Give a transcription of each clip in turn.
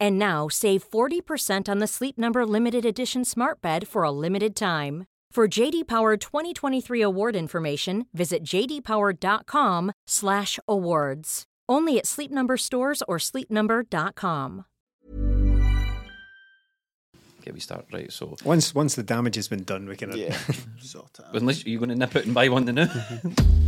And now save 40% on the Sleep Number limited edition Smart Bed for a limited time. For JD Power 2023 award information, visit jdpower.com/awards. Only at Sleep Number stores or sleepnumber.com. Okay, we start right. So Once once the damage has been done, we can. Yeah, sort of. unless you're going to nip out and buy one to now.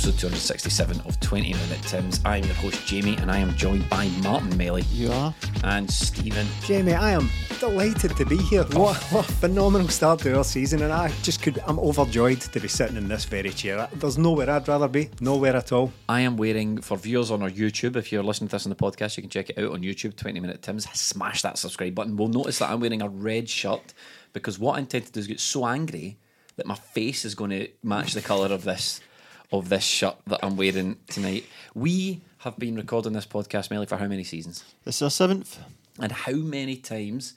Episode 267 of 20 Minute Tims. I'm your host Jamie and I am joined by Martin Melly You are. and Stephen. Jamie, I am delighted to be here. Oh. What, what a phenomenal start to our season, and I just could. I'm overjoyed to be sitting in this very chair. There's nowhere I'd rather be. Nowhere at all. I am wearing, for viewers on our YouTube, if you're listening to this on the podcast, you can check it out on YouTube, 20 Minute Tims. Smash that subscribe button. We'll notice that I'm wearing a red shirt because what I intend to do is get so angry that my face is going to match the colour of this of this shirt that I'm wearing tonight. We have been recording this podcast, Melly, for how many seasons? This is our seventh. And how many times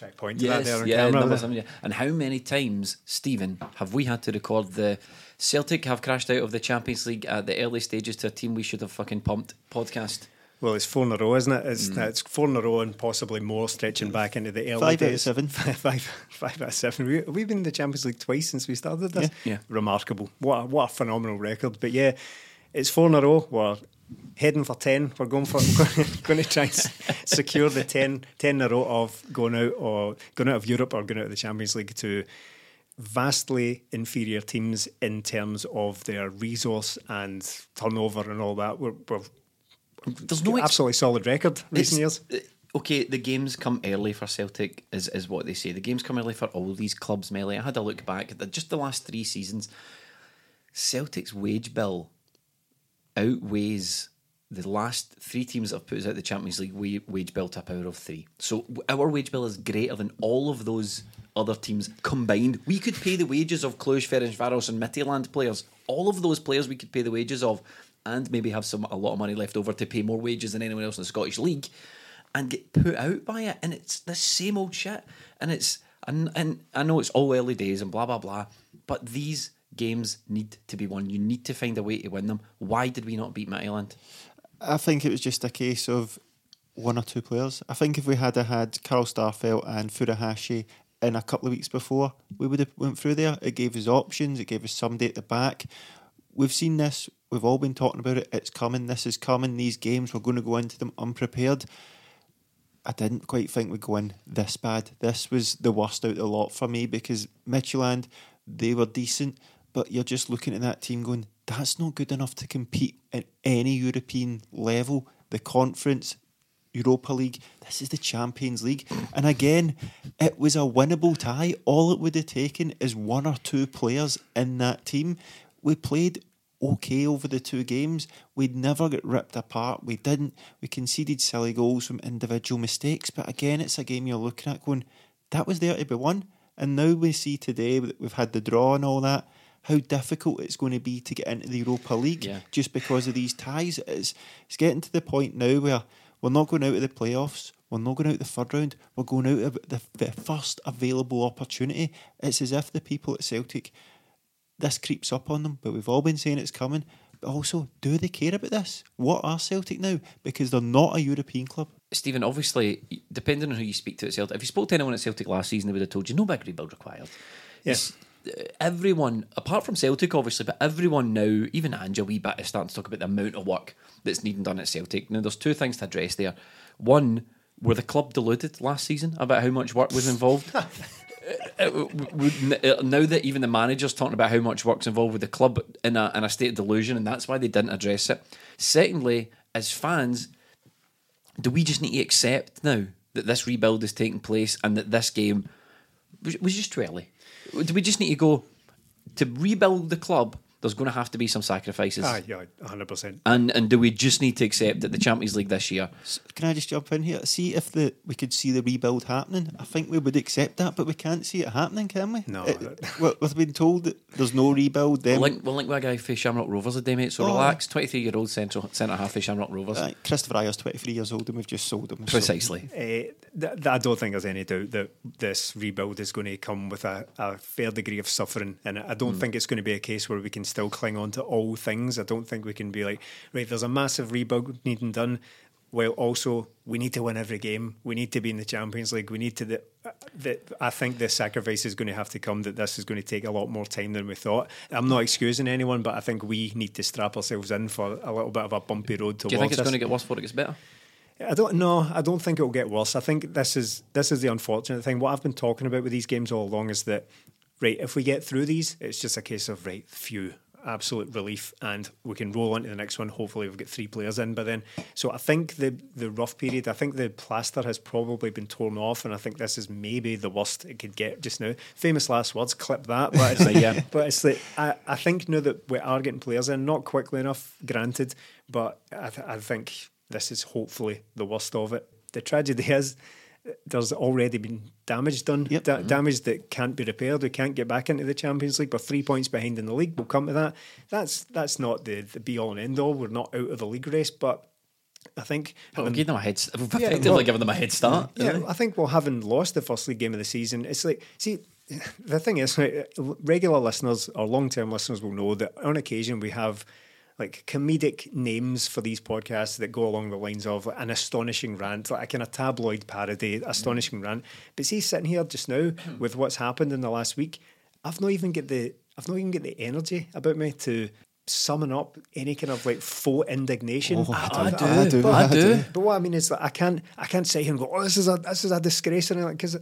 Try to point to that there on yeah, camera. number seven, yeah. And how many times, Stephen, have we had to record the Celtic have crashed out of the Champions League at the early stages to a team we should have fucking pumped podcast? Well, it's four in a row, isn't it? It's, Mm. it's four in a row and possibly more stretching back into the early Five out of seven. five, five out of seven. We, we've been in the Champions League twice since we started this. Yeah. Yeah. Remarkable. What a, what a phenomenal record. But yeah, it's four in a row. We're heading for 10. We're going for going to try and secure the 10, 10 in a row of going out or going out of Europe or going out of the Champions League to vastly inferior teams in terms of their resource and turnover and all that. We're, we're There's no ex- absolutely solid record recent years. Okay, the games come early for Celtic, is, is what they say. The games come early for all these clubs, Melly. I had a look back at just the last three seasons. Celtic's wage bill outweighs the last three teams that have put us out the Champions League wa- wage bill to a power of three. So our wage bill is greater than all of those other teams combined. We could pay the wages of Cluj, Ferencvaros and Midtjylland players. All of those players we could pay the wages of and maybe have some a lot of money left over to pay more wages than anyone else in the Scottish League and get put out by it. And it's the same old shit. And it's and, and I know it's all early days and blah blah blah, but these games need to be won. You need to find a way to win them. Why did we not beat Midtjylland? I think it was just a case of one or two players. I think if we had had Carl Starfelt and Furuhashi in a couple of weeks before, we would have went through there. It gave us options. It gave us somebody at the back. We've seen this. We've all been talking about it. It's coming. This is coming. These games, we're going to go into them unprepared. I didn't quite think we'd go in this bad. This was the worst out of the lot for me because Midtjylland, they were decent, but you're just looking at that team going, that's not good enough to compete at any European level. The conference, Europa League, this is the Champions League. And again, it was a winnable tie. All it would have taken is one or two players in that team. We played okay over the two games. We'd never get ripped apart. We didn't. We conceded silly goals from individual mistakes. But again, it's a game you're looking at going, that was there to be won. And now we see today that we've had the draw and all that, how difficult it's going to be to get into the Europa League Yeah. just because of these ties. It's, it's getting to the point now where we're not going out of the playoffs. We're not going out the third round. We're going out of the, the first available opportunity. It's as if the people at Celtic this creeps up on them, but we've all been saying it's coming. But also, do they care about this? What are Celtic now? Because they're not a European club. Stephen, obviously, depending on who you speak to at Celtic, if you spoke to anyone at Celtic last season, they would have told you no big rebuild required. Yes. Uh, everyone, apart from Celtic, obviously, but everyone now, even Ange, a wee bit, is starting to talk about the amount of work that's needing done at Celtic. Now, there's two things to address there. One, were the club deluded last season about how much work was involved? Uh, uh, now that even the manager's talking about how much work's involved with the club in a, in a state of delusion, and that's why they didn't address it. Secondly, as fans, do we just need to accept now that this rebuild is taking place and that this game was, was just too early? Do we just need to go to rebuild the club? There's going to have to be some sacrifices. Ah, yeah, hundred percent. And and do we just need to accept that the Champions League this year? Can I just jump in here? See if the we could see the rebuild happening. I think we would accept that, but we can't see it happening, can we? No. It, we- we've been told that there's no rebuild. Then We'll link, we'll link with a guy for Shamrock Rovers a day, mate. So Oh. relax. 23 year old centre centre half for Shamrock Rovers. Right, Kristoffer Ajer's 23 years old and we've just sold him. so- Precisely. Uh, th- th- I don't think there's any doubt that this rebuild is going to come with a, a fair degree of suffering, and I don't think it's going to be a case where we can still cling on to all things. I don't think we can be like, right, there's a massive rebuild needing done, while also we need to win every game. We need to be in the Champions League. We need to. The, the, I think the sacrifice is going to have to come. That this is going to take a lot more time than we thought. I'm not excusing anyone, but I think we need to strap ourselves in for a little bit of a bumpy road towards Do you think it's going to get worse before it gets better? I don't know. I don't think it will get worse. I think this is this is the unfortunate thing. What I've been talking about with these games all along is that right, if we get through these, it's just a case of right, phew, absolute relief, and we can roll on to the next one. Hopefully, we've got three players in by then. So I think the the rough period. I think the plaster has probably been torn off, and I think this is maybe the worst it could get just now. Famous last words. Clip that. But it's like, Yeah. but it's like I, I think now that we are getting players in, not quickly enough, granted, but I, th- I think this is hopefully the worst of it. The tragedy is there's already been damage done, Yep. da- mm-hmm. damage that can't be repaired. We can't get back into the Champions League. We're three points behind in the league. We'll come to that. That's that's not the, the be all and end all. We're not out of the league race, but I think But we've having- given them a head. We've Yeah, effectively well- given them a head start. yeah, I think well, having lost the first league game of the season, it's like see. The thing is, right, regular listeners or long-term listeners will know that on occasion we have like comedic names for these podcasts that go along the lines of an astonishing rant, like a kind of tabloid parody, astonishing mm. rant. But see, sitting here just now hmm. with what's happened in the last week, I've not even get the I've not even get the energy about me to summon up any kind of like faux indignation. Oh, I I do, do, I do, but I I do. do. But what I mean is that I can't I can't sit here and go, oh, this is a this is a disgrace, and because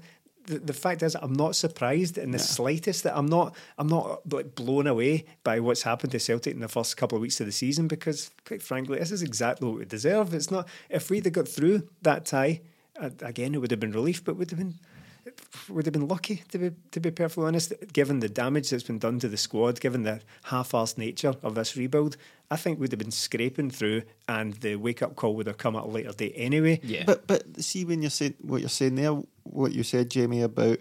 the, the fact is, I'm not surprised in the slightest that I'm not I'm not like blown away by what's happened to Celtic in the first couple of weeks of the season because, quite frankly, this is exactly what we deserve. It's not if we'd have got through that tie uh, again, it would have been relief, but would have been would have been lucky to be to be perfectly honest. Given the damage that's been done to the squad, given the half-assed nature of this rebuild, I think we'd have been scraping through, and the wake-up call would have come at a later date anyway. Yeah. But but see when you're saying what you're saying there, what you said, Jamie, about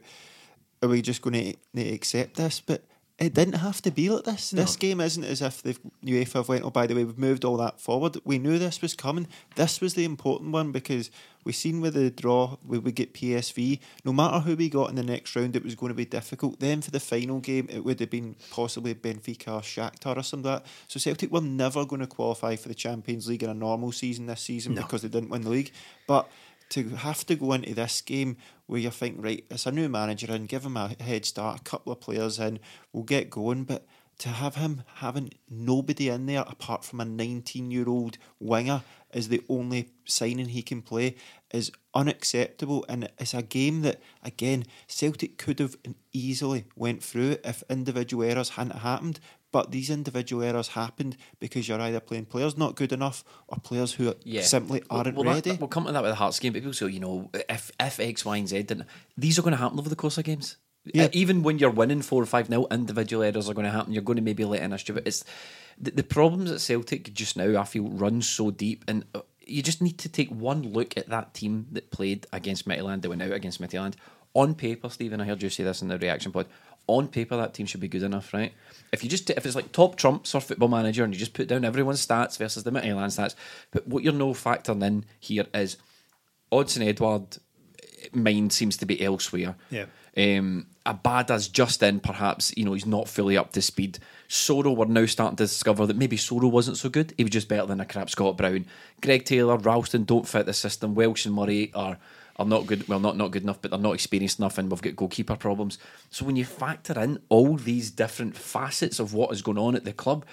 are we just going to accept this? But it didn't have to be like this. This game isn't as if the UEFA have went, oh, by the way, we've moved all that forward. We knew this was coming. This was the important one because we seen with the draw, we would get PSV. No matter who we got in the next round, it was going to be difficult. Then for the final game, it would have been possibly Benfica or Shakhtar or something like that. So Celtic were never going to qualify for the Champions League in a normal season this season because they didn't win the league. But to have to go into this game where you think, right, it's a new manager and give him a head start, a couple of players in, we'll get going. But to have him having nobody in there apart from a 19 year old winger is the only signing he can play is unacceptable. And it's a game that, again, Celtic could have easily went through if individual errors hadn't happened. But these individual errors happened because you're either playing players not good enough or players who simply aren't well, that- ready. that- we'll come to that with the Hearts game, but people say, you know, if, if X, Y, and Z didn't, these are going to happen over the course of games. Yeah. Uh, even when you're winning four or five nil, individual errors are going to happen. You're going to maybe let in a stupid. It's the, the problems at Celtic just now. I feel run so deep, and uh, you just need to take one look at that team that played against Midtjylland. They went out against Midtjylland on paper. Stephen, I heard you say this in the reaction pod. On paper, that team should be good enough, right? If you just if it's like top trumps or football manager, and you just put down everyone's stats versus the Midtjylland stats, but what you're no factoring in here is Odsonne Edouard mind seems to be elsewhere. Yeah. Um, Abada's just in, perhaps, you know, he's not fully up to speed. Soro, we're now starting to discover that maybe Soro wasn't so good. He was just better than a crap Scott Brown. Greg Taylor, Ralston don't fit the system. Welsh and Murray are are not good. Well, not not good enough, but they're not experienced enough, and we've got goalkeeper problems. So when you factor in all these different facets of what is going on at the club,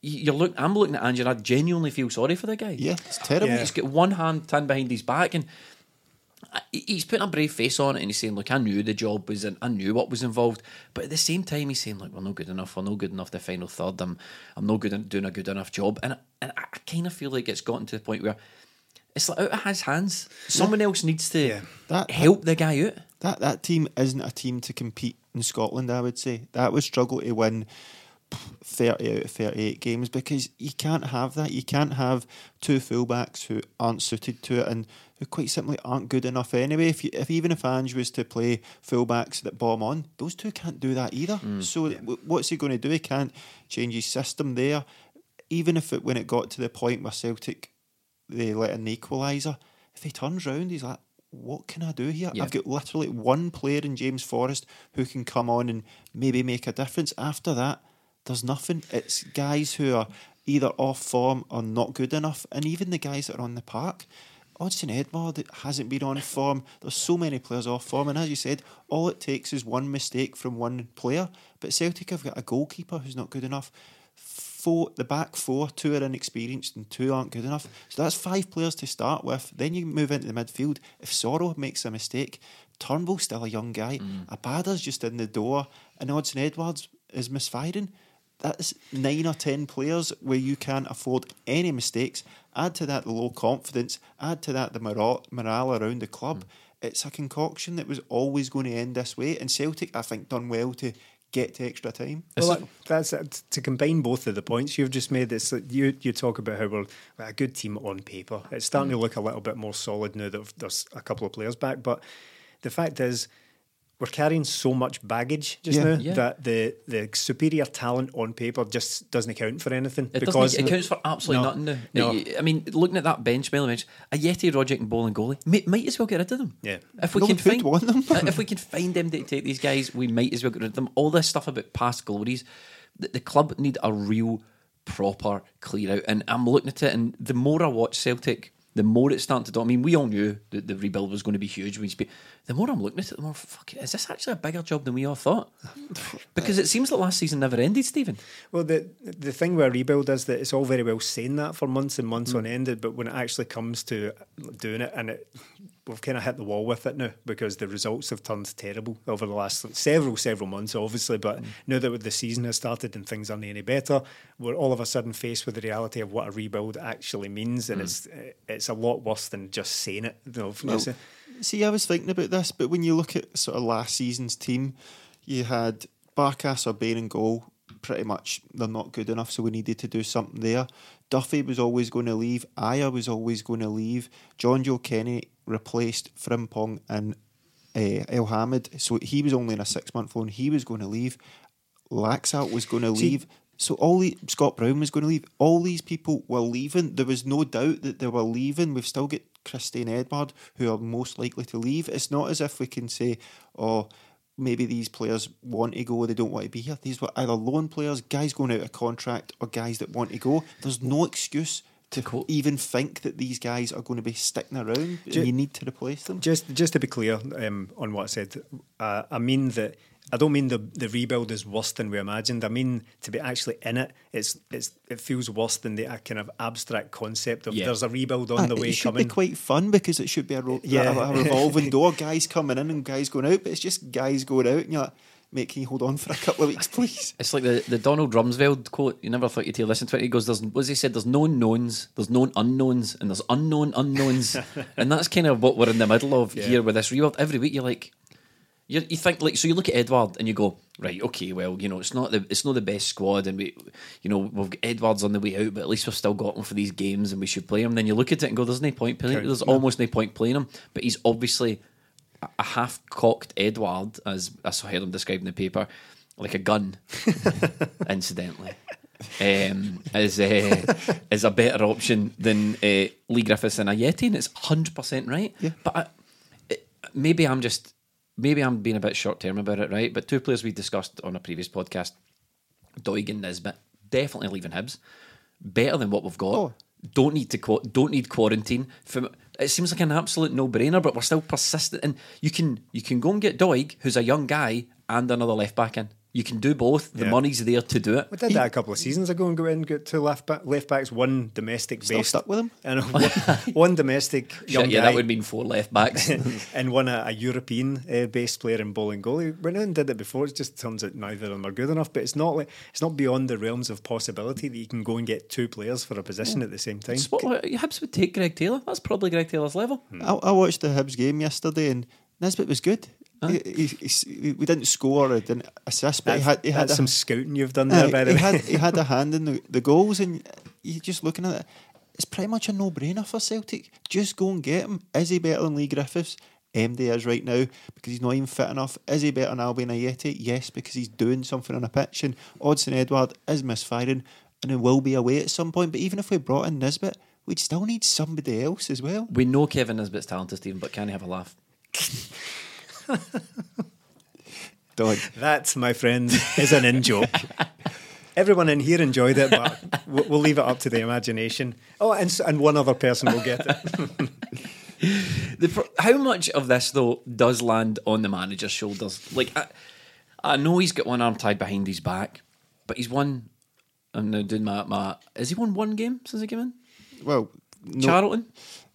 you- you're look. I'm looking at Ange, and I genuinely feel sorry for the guy. Yeah, it's terrible. Yeah. He's got one hand turned behind his back, and he's putting a brave face on it, and he's saying, "Look, I knew the job was, in, I knew what was involved." But at the same time, he's saying, "Look, we're not good enough. We're not good enough. The final third. I'm, I'm not good at doing a good enough job." And and I, I kind of feel like it's gotten to the point where it's like out of his hands. Someone else needs to Yeah. That- help the guy out. That that team isn't a team to compete in Scotland. I would say that would struggle to win thirty out of thirty-eight games because you can't have that. You can't have two fullbacks who aren't suited to it and who quite simply aren't good enough anyway. If you, if even if Ange was to play fullbacks that bomb on, those two can't do that either. Mm. so w- what's he going to do? He can't change his system there. Even if it when it got to the point where Celtic they let the equaliser, if he turns round, he's like, what can I do here? Yeah. I've got literally one player in James Forrest who can come on and maybe make a difference. After that, there's nothing. It's guys who are either off form or not good enough, and even the guys that are on the park. Odsonne Edouard hasn't been on form. There's so many players off form, and as you said, all it takes is one mistake from one player. But Celtic have got a goalkeeper who's not good enough. Four, the back four, two are inexperienced and two aren't good enough. So that's five players to start with. Then you move into the midfield. If Soro makes a mistake, Turnbull's still a young guy. Mm. Abada's just in the door, and Odsonne Edouard's is misfiring. That's nine or ten players where you can't afford any mistakes. Add to that the low confidence. Add to that the morale, morale around the club. Mm. It's a concoction that was always going to end this way. And Celtic, I think, done well to get to extra time. Well, that- that's it. to combine both of the points you've just made. It's like you you talk about how we're a good team on paper. It's starting to mm. look a little bit more solid now that there's a couple of players back. But the fact is, we're carrying so much baggage just Yeah. now Yeah. that the the superior talent on paper just doesn't account for anything. It because doesn't. It counts for absolutely No, nothing now. no. I mean, looking at that bench, Melly bench, Ajeti, Roderick, and Bolingoli, might, might as well get rid of them. Yeah. If we No can one would find want them. if we can find them to take these guys, we might as well get rid of them. All this stuff about past glories, the, the club need a real proper clear out. And I'm looking at it, and the more I watch Celtic. The more it started to do, I mean, we all knew that the rebuild was going to be huge. We spe- the more I'm looking at it, the more fuck, is this actually a bigger job than we all thought? Because it seems like last season never ended, Stephen. Well, the the thing with a rebuild is that it's all very well saying that for months and months Mm. on end, but when it actually comes to doing it, and it, we've kind of hit the wall with it now because the results have turned terrible over the last several several months, obviously. But Mm. now that the season has started and things aren't any better, we're all of a sudden faced with the reality of what a rebuild actually means, Mm. and it's it's a lot worse than just saying it. You know, Well, see, I was thinking about this, but when you look at sort of last season's team, you had Barkas or Bain and goal. Pretty much, they're not good enough, so we needed to do something there. Duffy was always going to leave. Ajer was always going to leave. Jonjoe Kenny replaced Frimpong and uh, El Hamid, so he was only in a six month loan. He was going to leave. Laxalt was going to See- leave. So all the Scott Brown was going to leave. All these people were leaving. There was no doubt that they were leaving. We've still got Christine Edouard, who are most likely to leave. It's not as if we can say, oh, maybe these players want to go, they don't want to be here. These were either loan players, guys going out of contract, or guys that want to go. There's no excuse to Co- even think that these guys are going to be sticking around. Ju- and you need to replace them. Just just to be clear um, on what I said, uh, I mean that I don't mean the the rebuild is worse than we imagined. I mean to be actually in it, it's it's it feels worse than the uh, kind of abstract concept of Yeah. there's a rebuild on Ah, the way it should coming. be quite fun because it should be a, ro- Yeah. a, a revolving door, guys coming in and guys going out, but it's just guys going out, and you're like, mate, can you hold on for a couple of weeks, please? It's like the, the Donald Rumsfeld quote. You never thought you'd hear listen to it. He goes, "There's what he said. There's known knowns, there's known unknowns, and there's unknown unknowns." and that's kind of what we're in the middle of Yeah. here with this reworld. Every week, you're like, you you think like so. You look at Edouard and you go, right, okay, well, you know, it's not the it's not the best squad, and we, you know, we've got Edouard's on the way out, but at least we've still got him for these games, and we should play him. Then you look at it and go, there's no point playing. There's almost no point playing him, but he's obviously a- a half cocked Edouard, as I saw him described in the paper, like a gun, incidentally. Um, is uh, is a better option than uh, Leigh Griffiths and Ajeti, and it's hundred percent right. Yeah. But I, it, maybe I'm just maybe I'm being a bit short term about it, right? But two players we discussed on a previous podcast, Doig and Nisbet, definitely leaving Hibs. Better than what we've got. Oh. Don't need to don't need quarantine. From It seems like an absolute no-brainer, but we're still persistent. And you can you can go and get Doig, who's a young guy, and another left back in. You can do both. The Yeah. money's there to do it. We did that a couple of seasons ago and go in and get two left, back, left backs, one domestic Still based. stuck with him? And one, one domestic young yeah, guy. that would mean four left backs. and one a, a European uh, based player in Bolingoli. Went in and did it before. It just turns out neither of them are good enough. But it's not like it's not beyond the realms of possibility that you can go and get two players for a position at the same time. It's what, what- Hibs would take Greg Taylor. That's probably Greg Taylor's level. I, I watched the Hibs game yesterday, and Nisbet was good. He, he, he, we didn't score or didn't assist, but he had he had a, some scouting you've done uh, there, Aye, by the he way. had he had a hand in the, the goals, and you just looking at it, it's pretty much a no brainer for Celtic. Just go and get him. Is he better than Leigh Griffiths? MD is right now because he's not even fit enough. Is he better than Albian Ajeti? Yes, because he's doing something on a pitch. And Odsonne Edouard is misfiring and it will be away at some point. But even if we brought in Nisbet, we'd still need somebody else as well. We know Kevin Nisbet's talented, Stephen, but can he have a laugh? Dog. That, my friends, is an in joke. Everyone in here enjoyed it, but we'll we'll leave it up to the imagination. Oh, and, and one other person will get it. The, how much of this though does land on the manager's shoulders? Like, I, I know he's got one arm tied behind his back, but he's won. I'm now doing my, my. Has he won one game since he came in? Well, no, Charlton.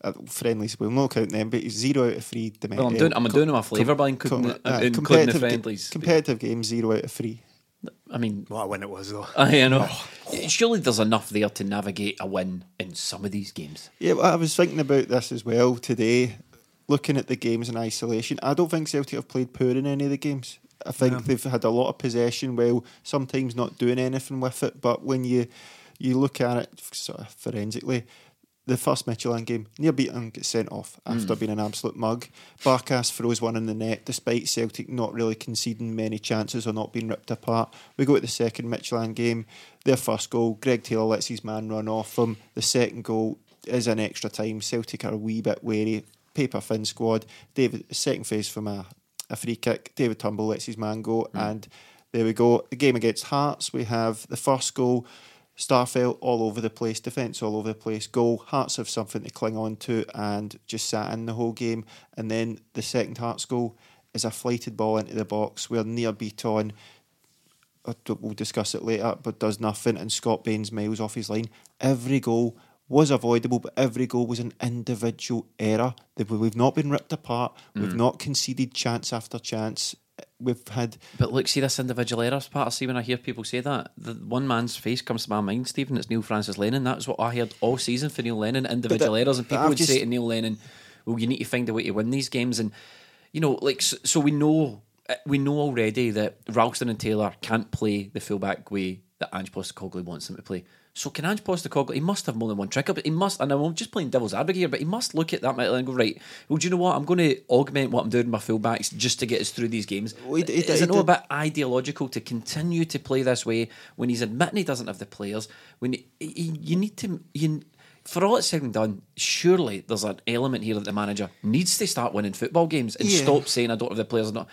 Uh, friendlies, we'll not count them, but he's zero out of three. Domestic. Well, I'm doing. I'm doing him a flavour by including, the- uh, including the competitive ga- friendlies. competitive game, zero out of three. I mean, what when it was, though. I know. Surely there's enough there to navigate a win in some of these games. Yeah, well, I was thinking about this as well today, looking at the games in isolation. I don't think Celtic have played poor in any of the games. I think they've had a lot of possession, well, sometimes not doing anything with it. But when you you look at it sort of forensically, the first Midtjylland game, Nir Bitton gets sent off after hmm. being an absolute mug. Barkas throws one in the net, despite Celtic not really conceding many chances or not being ripped apart. We go to the second Midtjylland game, their first goal, Greg Taylor lets his man run off him. The second goal is an extra time. Celtic are a wee bit wary. Paper thin squad. David second phase from a, a free kick. David Turnbull lets his man go, hmm. and there we go. The game against Hearts, we have the first goal. Starfelt all over the place, defence all over the place, goal. Hearts have something to cling on to and just sat in the whole game. And then the second Hearts goal is a flighted ball into the box where Nir Bitton, I don't- we'll discuss it later, but does nothing. And Scott Bain's miles off his line. Every goal was avoidable, but every goal was an individual error. We- We've not been ripped apart. We've mm. not conceded chance after chance. We've had But look, see this individual errors part. I see when I hear people say that. The one man's face comes to my mind, Stephen. It's Neil Francis Lennon. That's what I heard all season for Neil Lennon. Individual that- errors, and people would say to Neil Lennon, "Well, you need to find a way to win these games." And you know, like so, so we know uh, we know already that Ralston and Taylor can't play the fullback way that Ange Postecoglou wants them to play. So can Ange Postecoglou? He must have more than one trick up. He must, and I'm just playing devil's advocate here, but he must look at that middle and go right. Well, do you know what? I'm going to augment what I'm doing with my fullbacks just to get us through these games. Well, he d- he d- Is he it not a bit ideological to continue to play this way when he's admitting he doesn't have the players? When he, he- you need to, you, for all it's said and done, surely there's an element here that the manager needs to start winning football games and Yeah. stop saying I don't have the players. Or not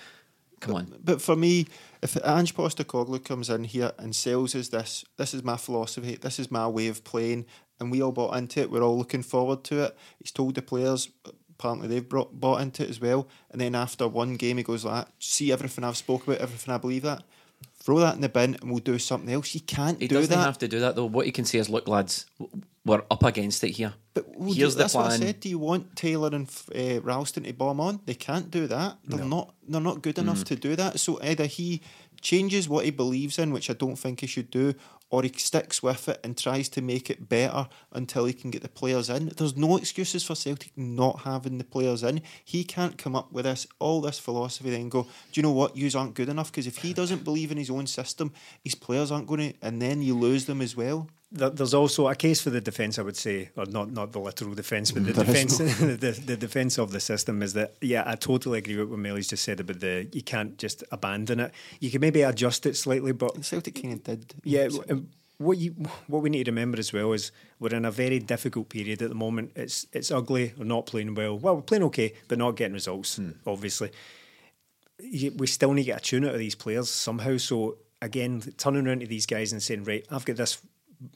come on. But for me, if Ange Postecoglou comes in here and sells us this, this is my philosophy, this is my way of playing, and we all bought into it, we're all looking forward to it. He's told the players, apparently they've brought, bought into it as well, and then after one game he goes like, see everything I've spoke about, everything I believe that. Throw that in the bin and we'll do something else. You can't He do doesn't that. have to do that though. What he can say is, look, lads, we're up against it here. But well, Here's the what I plan. said. Do you want Taylor and uh, Ralston to bomb on? They can't do that. They're not. They're not good enough Mm. to do that. So either he changes what he believes in, which I don't think he should do, or he sticks with it and tries to make it better until he can get the players in. There's no excuses for Celtic not having the players in. He can't come up with this all this philosophy then go, do you know what? Yous aren't good enough because if he doesn't believe in his own system, his players aren't going to, and then you lose them as well. There- There's also a case for the defence, I would say, or not not the literal defence, but the mm-hmm. There is defence the, the defence of the system is that yeah, I totally agree with what Melly's just said about the you can't just abandon it. You can maybe adjust it slightly, but Celtic kind of did. yeah, what you what we need to remember as well is we're in a very difficult period at the moment. It's it's ugly. We're not playing well. Well, we're playing okay, but not getting results. Hmm. Obviously, we still need to get a tune out of these players somehow. So again, turning around to these guys and saying, right, I've got this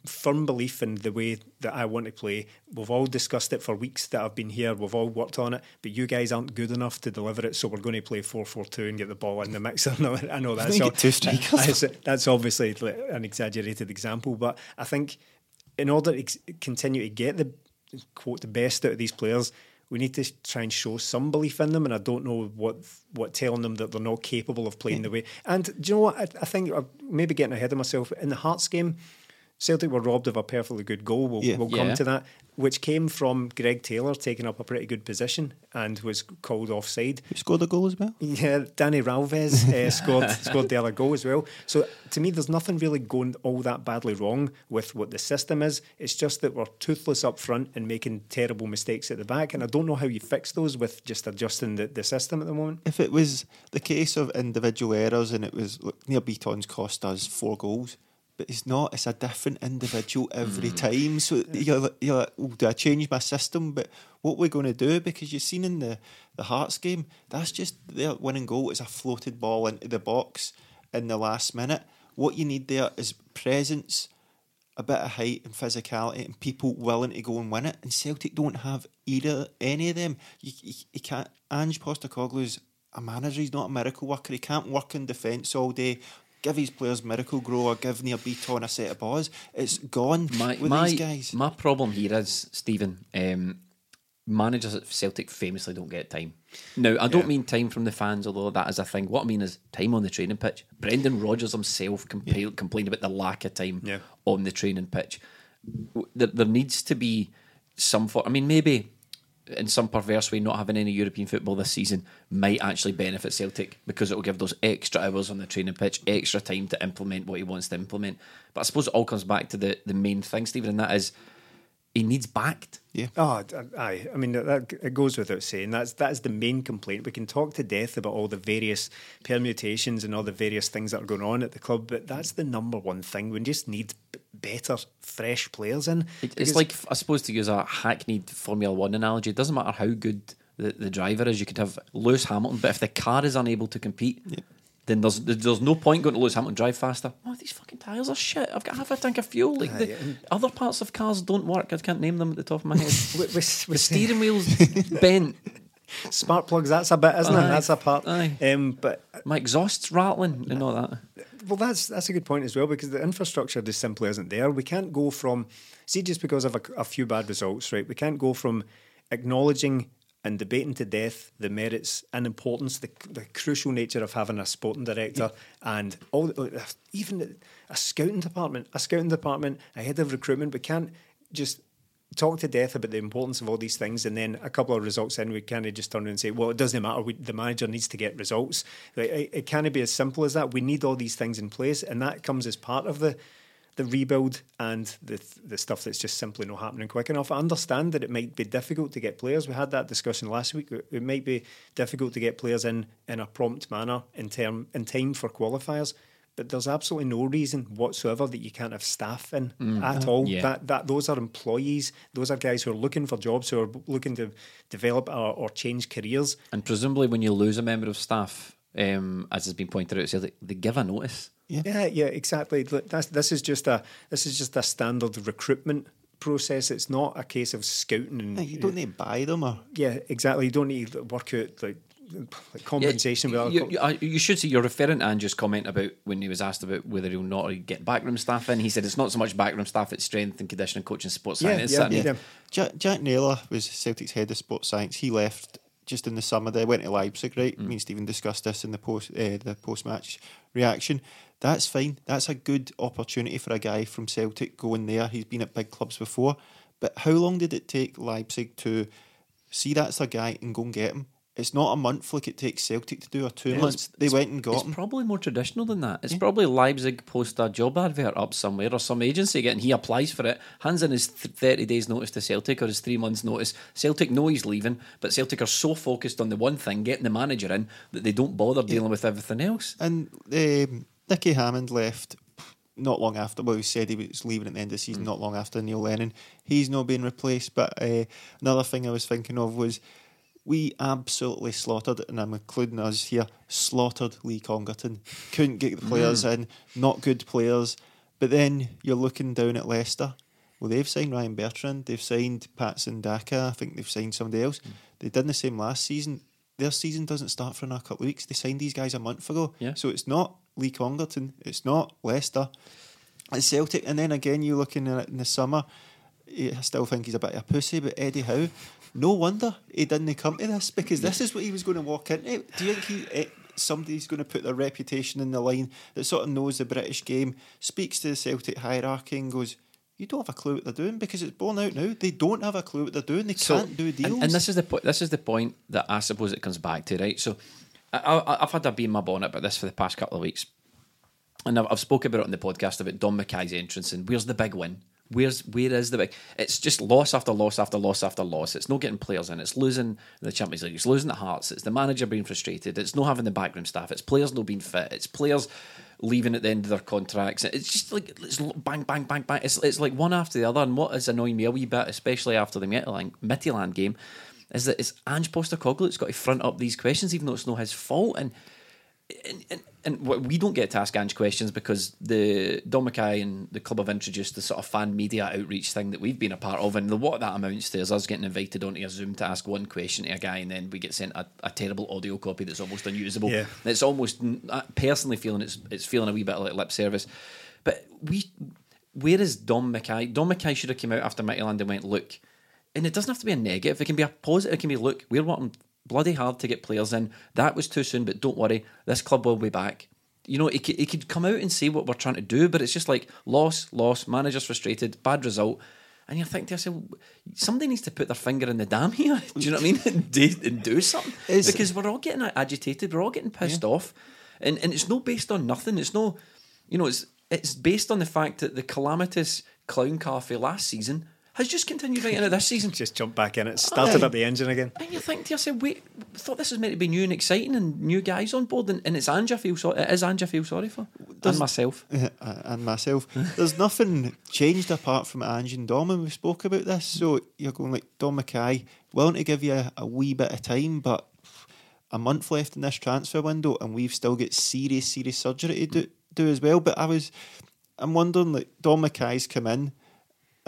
firm belief in the way that I want to play. We've all discussed it for weeks that I've been here. We've all worked on it, but you guys aren't good enough to deliver it. So we're going to play 4 4 2 and get the ball in the mixer. I know that's, all, two strikers. that's, that's obviously an exaggerated example, but I think in order to ex- continue to get the quote the best out of these players, we need to try and show some belief in them. And I don't know what what telling them that they're not capable of playing the way. And do you know what? I, I think I'm maybe getting ahead of myself in the Hearts game. Celtic were robbed of a perfectly good goal. We'll, Yeah. we'll come Yeah. to that, which came from Greg Taylor taking up a pretty good position and was called offside. Who scored a goal as well? Yeah, Danny Ralves uh, scored scored the other goal as well. So to me, there's nothing really going all that badly wrong with what the system is. It's just that we're toothless up front and making terrible mistakes at the back, and I don't know how you fix those with just adjusting the, the system at the moment. If it was the case of individual errors and it was look, Nir Bitton's cost us four goals, but it's not. It's a different individual every mm. time. So you're, like- you're like, oh, do I change my system? But what we're going to do because you've seen in the the Hearts game, that's just their winning goal is a floated ball into the box in the last minute. What you need there is presence. A bit of height and physicality, and people willing to go and win it. And Celtic don't have either any of them. You, you, you can't. Ange Postecoglou's a manager. He's not a miracle worker. He can't work in defence all day. Give his players Miracle-Gro or give Nir Bitton a set of balls. It's gone my with my, these guys. my problem here is Stephen. Um, managers at Celtic famously don't get time. Now, I don't mean time from the fans, although that is a thing. What I mean is time on the training pitch. Brendan Rodgers himself compla- complained about the lack of time Yeah. on the training pitch. There, there needs to be some for. I mean, maybe in some perverse way, not having any European football this season might actually benefit Celtic because it will give those extra hours on the training pitch, extra time to implement what he wants to implement. But I suppose it all comes back to the, the main thing, Stephen, and that is he needs backed. Yeah. Oh, d- uh, aye. I mean, that, it goes without saying. That's that is the main complaint. We can talk to death about all the various permutations and all the various things that are going on at the club, but that's the number one thing. We just need better, fresh players in. It's like, I suppose, to use a hackneyed Formula One analogy, it doesn't matter how good the, the driver is. You could have Lewis Hamilton, but if the car is unable to compete, then there's there's no point going to Lewis Hamilton drive faster. Oh, these fucking tyres are shit. I've got half a tank of fuel. Like the, other parts of cars don't work. I can't name them at the top of my head. with, with, the steering wheel's bent. spark plugs, that's a bit, isn't it? That's a part. Aye. Um, but My exhaust's rattling and all that. Well, that's that's a good point as well because the infrastructure just simply isn't there. We can't go from see just because of a, a few bad results, right? We can't go from acknowledging and debating to death the merits and importance, the, the crucial nature of having a sporting director and all even a scouting department, a scouting department ahead of recruitment. We can't just talk to death about the importance of all these things, and then a couple of results in, we kind of just turn around and say, "Well, it doesn't matter. We, the manager needs to get results." Like, it, it can't be as simple as that. We need all these things in place, and that comes as part of the the rebuild and the the stuff that's just simply not happening quick enough. I understand that it might be difficult to get players. We had that discussion last week. It might be difficult to get players in in a prompt manner in term in time for qualifiers. But there's absolutely no reason whatsoever that you can't have staff in at all. Yeah. That that those are employees. Those are guys who are looking for jobs, who are looking to develop or, or change careers. And presumably, when you lose a member of staff, um, as has been pointed out, Celtic, they give a notice. Yeah, yeah, exactly. Look, That's this is just a this is just a standard recruitment process. It's not a case of scouting and Hey, you don't need to buy them or yeah, exactly. You don't need to work out like, like compensation. with other you, you, uh, you should see you're referring to Andrew's comment about when he was asked about whether he'll not get backroom staff in. He said it's not so much backroom staff; it's strength and conditioning, coaching, sports Yeah, science. yeah, and- yeah. Jack, Jack Naylor was Celtic's head of sports science. He left just in the summer. They went to Leipzig, right? Me and Stephen discussed this in the post uh, the post match reaction. That's fine. That's a good opportunity for a guy from Celtic going there. He's been at big clubs before. But how long did it take Leipzig to see that's a guy and go and get him? It's not a month like it takes Celtic to do, or two months. They went and got It's him. It's probably more traditional than that. It's probably Leipzig post a job advert up somewhere or some agency getting he applies for it, hands in his th- 30 days notice to Celtic or his three months notice. Celtic know he's leaving, but Celtic are so focused on the one thing, getting the manager in, that they don't bother dealing with everything else. And um, Nicky Hammond left not long after. Well, he said he was leaving at the end of the season, not long after Neil Lennon. He's not being replaced. But uh, another thing I was thinking of was we absolutely slaughtered, and I'm including us here, slaughtered Lee Congerton. Couldn't get the players in, not good players. But then you're looking down at Leicester. Well, they've signed Ryan Bertrand, they've signed Patson Daka, I think they've signed somebody else. Mm. They did the same last season. Their season doesn't start for another couple of weeks. They signed these guys a month ago. Yeah. So it's not Lee Congerton, it's not Leicester, it's Celtic. And then again, you're looking at it in the summer. I still think he's a bit of a pussy, but Eddie Howe, no wonder he didn't come to this because this is what he was going to walk into. Do you think he, eh, somebody's going to put their reputation in the line that sort of knows the British game, speaks to the Celtic hierarchy and goes, you don't have a clue what they're doing because it's borne out now. They don't have a clue what they're doing. They can't do deals. And, and this is the point. This is the point that I suppose it comes back to, right? So, I, I've had a bee in my bonnet about this for the past couple of weeks, and I've, I've spoken about it on the podcast about Dom McKay's entrance and where's the big win? Where's where is the big? It's just loss after loss after loss after loss. It's not getting players in. It's losing the Champions League. It's losing the Hearts. It's the manager being frustrated. It's not having the backroom staff. It's players not being fit. It's players leaving at the end of their contracts. It's just like it's bang bang bang bang. It's it's like one after the other. And what is annoying me a wee bit, especially after the Midtjylland game, is that it's Ange Postecoglou that's got to front up these questions, even though it's not his fault. And and, and, and what- we don't get to ask Ange questions because the Dom McKay and the club have introduced the sort of fan media outreach thing that we've been a part of, and the, what that amounts to is us getting invited onto a Zoom to ask one question to a guy, and then we get sent a, a terrible audio copy that's almost unusable. Yeah. It's almost I personally feeling it's it's feeling a wee bit like lip service, but we where is Dom McKay? Dom McKay should have come out after Midtjylland and went look, and it doesn't have to be a negative. It can be a positive. It can be look, we're working bloody hard to get players in. That was too soon, but don't worry, this club will be back. You know, he could, he could come out and say what we're trying to do, but it's just like loss, loss, manager's frustrated, bad result. And you think to yourself, somebody needs to put their finger in the dam here. Do you know what I mean? and, do, and do something. Is- because we're all getting agitated, we're all getting pissed off. And and it's not based on nothing. It's no, you know, it's it's based on the fact that the calamitous clown car last season has just continued right into this season. Just jumped back in it. Started Aye. up the engine again. And you think to yourself, wait, thought this was meant to be new and exciting and new guys on board, and, and it's Ange I feel sorry. It is Ange I feel sorry for, and myself. Uh, and myself. There's nothing changed apart from Ange and Dom, and we spoke about this. So you're going like Dom McKay, willing to give you a, a wee bit of time, but a month left in this transfer window, and we've still got serious, serious surgery to do, do as well. But I was, I'm wondering, like Dom McKay's come in.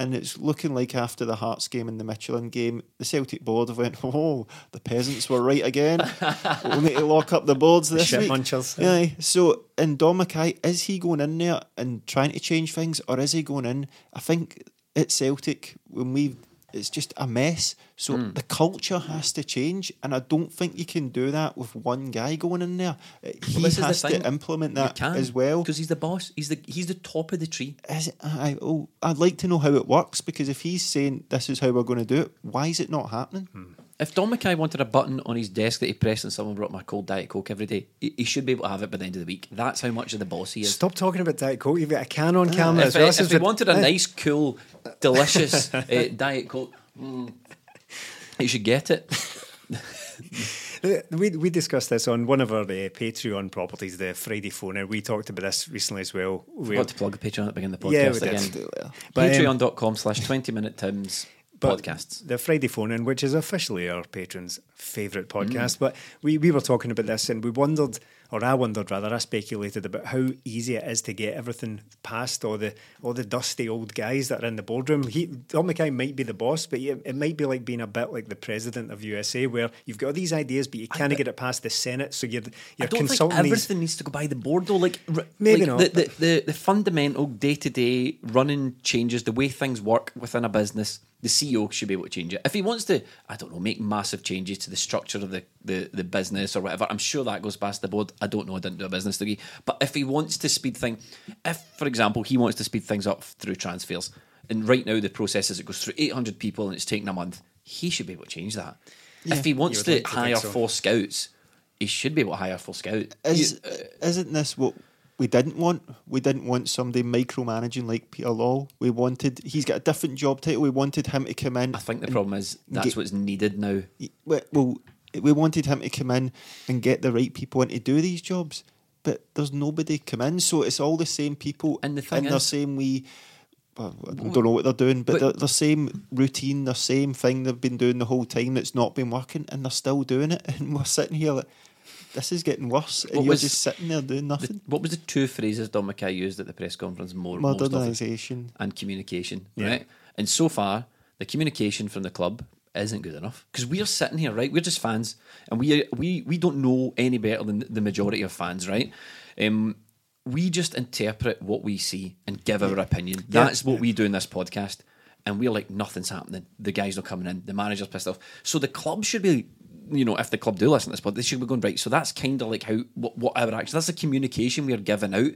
And it's looking like after the Hearts game and the Midtjylland game, the Celtic board have went, oh, the peasants were right again. we'll need to lock up the boards this shit week. munchers. Aye. So, in Dom McKay, is he going in there and trying to change things, or is he going in? I think at Celtic when we, it's just a mess. So Hmm. the culture has to change, and I don't think you can do that with one guy going in there. Uh, He this is the has thing. to implement that can, as well. because he's the boss. He's the he's the top of the tree. Is it, I, oh, I'd like to know how it works because if he's saying this is how we're going to do it, why is it not happening? If Dom McKay wanted a button on his desk that he pressed and someone brought my cold Diet Coke every day, he, he should be able to have it by the end of the week. That's how much of the boss he is. Stop talking about Diet Coke. You've got a can on camera If, as well. if, he wanted a nice, cool, delicious uh, Diet Coke, mm, he should get it. We, we discussed this on one of our uh, Patreon properties, the Friday phone, and we talked about this recently as well. We've got to plug the Patreon at the beginning of the Yeah, podcast we did. again. It. Um, Patreon.com slash 20 minute Tim's But podcasts. The Friday phone in, which is officially our patrons' favourite Mm. podcast. But we, we were talking about this and we wondered, or I wondered rather, I speculated about how easy it is to get everything past all the all the dusty old guys that are in the boardroom. He, Dom McKay might be the boss, but it, it might be like being a bit like the president of USA, where you've got all these ideas, but you can't get it past the Senate. So you're, you're don't think consulting these. everything needs to go by the board though. Like r- Maybe like not, The, the, the, the fundamental day to day running changes, the way things work within a business. The CEO should be able to change it. If he wants to, I don't know, make massive changes to the structure of the, the, the business or whatever, I'm sure that goes past the board. I don't know, I didn't do a business degree. But if he wants to speed things, if, for example, he wants to speed things up through transfers, and right now the process is it goes through 800 people and it's taking a month, he should be able to change that. if he wants to hire so. four scouts, he should be able to hire four scouts. Is, You- uh, isn't this what we didn't want? We didn't want somebody micromanaging like Peter Lawwell. We wanted, he's got a different job title. We wanted him to come in. I think the problem is that's get- what's needed now. Well, well, we wanted him to come in and get the right people in to do these jobs, but there's nobody come in, so it's all the same people And the thing in is- same we. Well, I don't know what they're doing, but, But- they're the same routine, the same thing they've been doing the whole time that's not been working, and they're still doing it. And we're sitting here like, this is getting worse, and What you're was just sitting there doing The- nothing. what was the two phrases Dom McKay used at the press conference? More most? Modernisation. and communication, Yeah. right? And so far, the communication from the club isn't good enough because we are sitting here, right? We're just fans, and we we we don't know any better than the majority of fans, right? Um, we just interpret what we see and give our opinion. That's what we do in this podcast, and we're like nothing's happening. The guys not coming in. The manager's pissed off. So the club should be. You know, if the club do listen to this but they should be going right. So that's kind of like how what, what our action. That's the communication we are giving out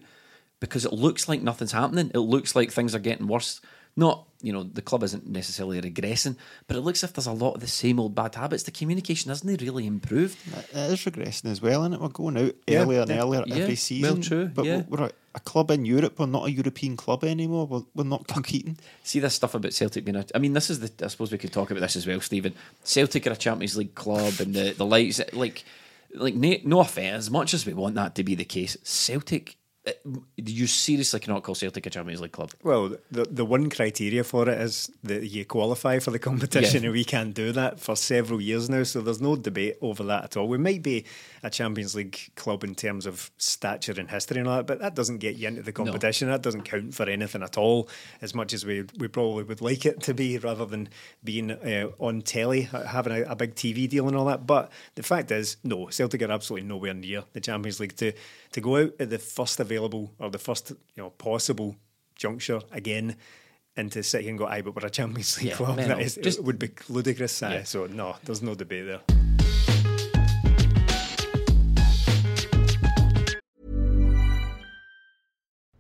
because it looks like nothing's happening. It looks like things are getting worse. Not, you know, the club isn't necessarily regressing, but it looks as if there's a lot of the same old bad habits. The communication hasn't really improved. It is regressing as well, and it we're going out Yeah, earlier and yeah. earlier Yeah, every well, season. true, But yeah. we're, we're a, a club in Europe. We're not a European club anymore. We're, we're not competing. See this stuff about Celtic being a. I mean, this is the. I suppose we could talk about this as well, Stephen. Celtic are a Champions League club, and the the lights like, like no, no offense. As much as we want that to be the case, Celtic. uh, You seriously cannot call Celtic a Champions League club. Well, the the one criteria for it is that you qualify for the competition, Yeah. and we can't do that for several years now. So there's no debate over that at all. We might be a Champions League club in terms of stature and history and all that, but that doesn't get you into the competition. That doesn't count for anything at all. As much as we we probably would like it to be, rather than being uh, on telly, having a, a big TV deal and all that. But the fact is, no, Celtic are absolutely nowhere near the Champions League to to go out at the first available or the first you know possible juncture again and to sit here and go, aye, but we're a Champions League Yeah, club. no, that just- it would be ludicrous. Yeah. So, no, there's no debate there.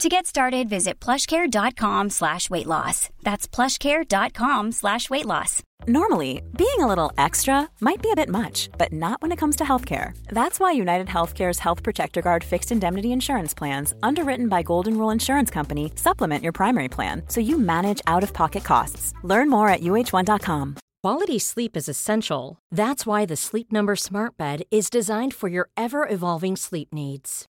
To get started, visit plushcare.com slash weight loss. That's plushcare.com slash weight loss. Normally, being a little extra might be a bit much, but not when it comes to healthcare. That's why United Healthcare's Health Protector Guard fixed indemnity insurance plans, underwritten by Golden Rule Insurance Company, supplement your primary plan so you manage out of pocket costs. Learn more at uh1.com. Quality sleep is essential. That's why the Sleep Number Smart Bed is designed for your ever evolving sleep needs.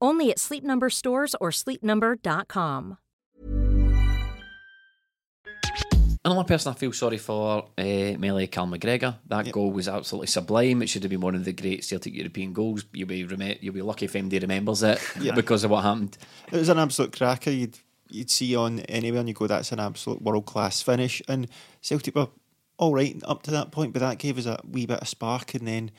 Only at Sleep Number stores or sleepnumber.com. Another person I feel sorry for, uh, Melee Cal McGregor. That goal was absolutely sublime. It should have been one of the great Celtic European goals. You'll be rem- you'll be lucky if MD remembers it because of what happened. It was an absolute cracker. You'd you'd see on anywhere and you go, that's an absolute world class finish. And Celtic were all right up to that point, but that gave us a wee bit of spark. And then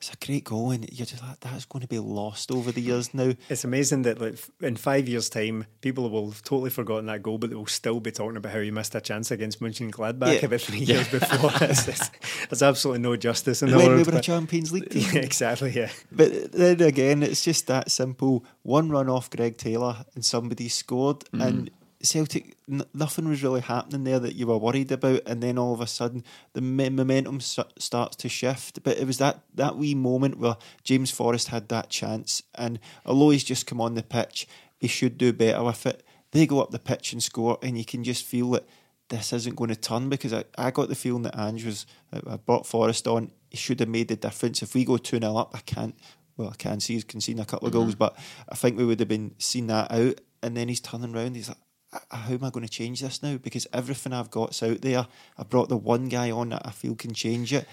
it's a great goal, and you're just like, that's going to be lost over the years now. It's amazing that like in five years' time, people will have totally forgotten that goal, but they will still be talking about how you missed a chance against Mönchengladbach Yeah. about three years before. it's, there's absolutely no justice in the when we world. were a Champions League team. Yeah, exactly, yeah. But then again, it's just that simple. One run off Greg Taylor and somebody scored, and mm. Celtic, n- nothing was really happening there that you were worried about. And then all of a sudden, the me- momentum s- starts to shift. But it was that, that wee moment where James Forrest had that chance, and although he's just come on the pitch, he should do better with it. They go up the pitch and score, and you can just feel that this isn't going to turn because I, I got the feeling that Ange was I brought Forrest on. He should have made the difference. If we go 2 0 up, I can't. Well, I can see he's conceding a couple of goals, but I think we would have been seen that out. And then he's turning round. He's like, "Uh, Uh, how am I going to change this now? Because everything I've got's out there. I brought the one guy on that I feel can change it.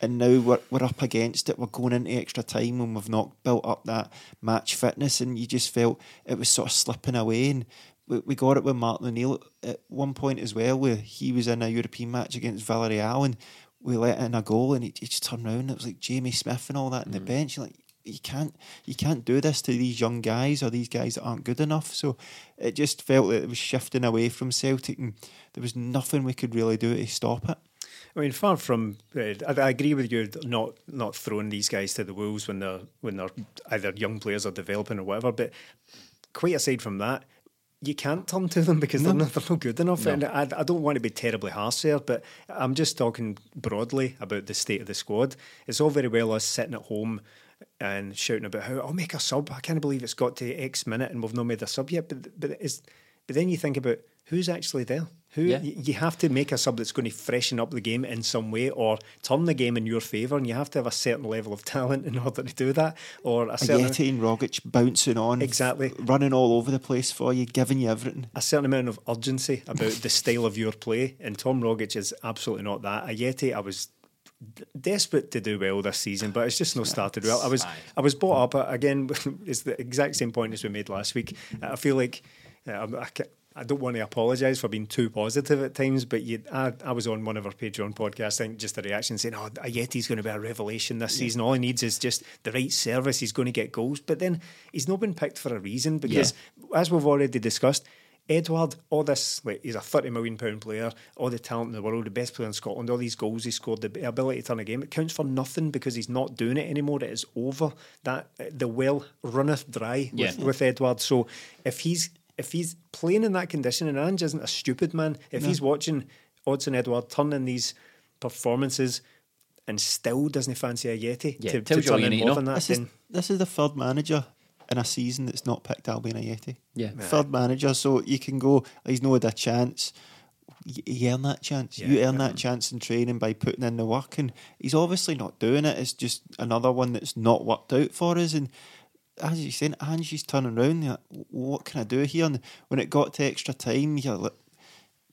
And now we're, we're up against it. We're going into extra time when we've not built up that match fitness. And you just felt it was sort of slipping away. And we, we got it with Martin O'Neill at one point as well, where he was in a European match against Valerie Allen. we let in a goal and he, he just turned around. It was like Jamie Smith and all that in the mm. bench. You're like, you can't you can't do this to these young guys or these guys that aren't good enough. So it just felt that it was shifting away from Celtic and there was nothing we could really do to stop it. I mean, far from. Uh, I, I agree with you. Not not throwing these guys to the wolves when they're when they're either young players or developing or whatever. But quite aside from that, you can't turn to them because they're, not, they're not good enough. And I, I don't want to be terribly harsh there, but I'm just talking broadly about the state of the squad. It's all very well us sitting at home and shouting about how I'll make a sub. I can't believe it's got to X minute and we've not made a sub yet. But but it's but then you think about who's actually there. Who Yeah. y- you have to make a sub that's going to freshen up the game in some way or turn the game in your favour, and you have to have a certain level of talent in order to do that, or a certain Ajeti and Rogic bouncing on, Exactly. f- running all over the place for you, giving you everything. a certain amount of urgency about the style of your play, and Tom Rogic is absolutely not that. Ajeti, I was d- desperate to do well this season, but it's just not started well. I was I was brought up again. It's the exact same point as we made last week. I feel like uh, I, I don't want to apologise for being too positive at times, but you, I, I was on one of our Patreon podcasts, I think just a reaction saying, "Oh, Ajeti's going to be a revelation this season. All he needs is just the right service. He's going to get goals." But then he's not been picked for a reason because, as we've already discussed. Edouard, all this, like he's a thirty million pound player, all the talent in the world, the best player in Scotland, all these goals he scored, the ability to turn a game, it counts for nothing because he's not doing it anymore. It is over. That the well runneth dry with, Yeah. with Edouard. So if he's if he's playing in that condition, and Ange isn't a stupid man, if he's watching Odsonne Edouard turning these performances and still doesn't fancy Ajeti Yeah, to, to tells you all turn you in more than that, This is, this is the third manager in a season that's not picked Albian Ajeti. Yeah. Third manager, so you can go, he's not had a chance. You earn that chance. you Yeah, earn that chance in training by putting in the work, and he's obviously not doing it. It's just another one that's not worked out for us. And as you're saying, Angie's turning around. Like, what can I do here? And when it got to extra time, you're like,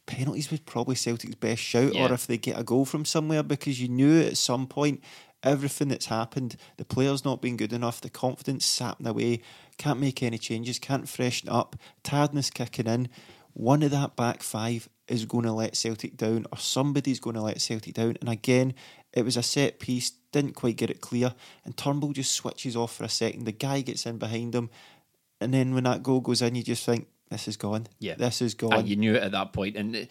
penalties was probably Celtic's best shout, Yeah. or if they get a goal from somewhere, because you knew at some point everything that's happened, the players not being good enough, the confidence sapping away, can't make any changes, can't freshen up, tiredness kicking in. One of that back five is going to let Celtic down, or somebody's going to let Celtic down. And again, it was a set piece, didn't quite get it clear, and Turnbull just switches off for a second. The guy gets in behind him, and then when that goal goes in, you just think, this is gone. Yeah. This is gone. And you knew it at that point. And,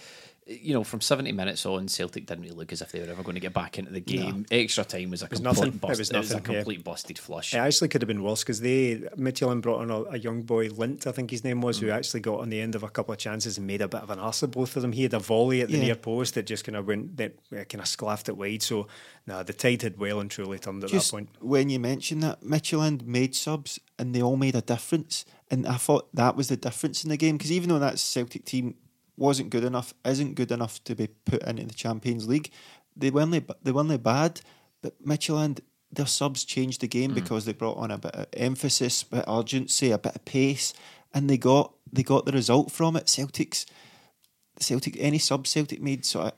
you know, from 70 minutes on, Celtic didn't really look as if they were ever going to get back into the game. Extra time was a was complete nothing. It bust. was It was a nothing, yeah. complete busted flush. It actually could have been worse because they Midtjylland brought on a, a young boy, Lint, I think his name was, Mm. who actually got on the end of a couple of chances and made a bit of an arse of both of them. He had a volley at the Yeah. near post that just kind of went, that uh, kind of sclaffed it wide. So, nah, the tide had well and truly turned at just that point. when you mentioned that Midtjylland made subs and they all made a difference, and I thought that was the difference in the game because even though that Celtic team wasn't good enough, isn't good enough to be put into the Champions League, they weren't they weren't bad, but Midtjylland. Their subs changed the game mm. because they brought on a bit of emphasis, a bit of urgency, a bit of pace, and they got they got the result from it. Celtic's Celtic any sub Celtic made sort of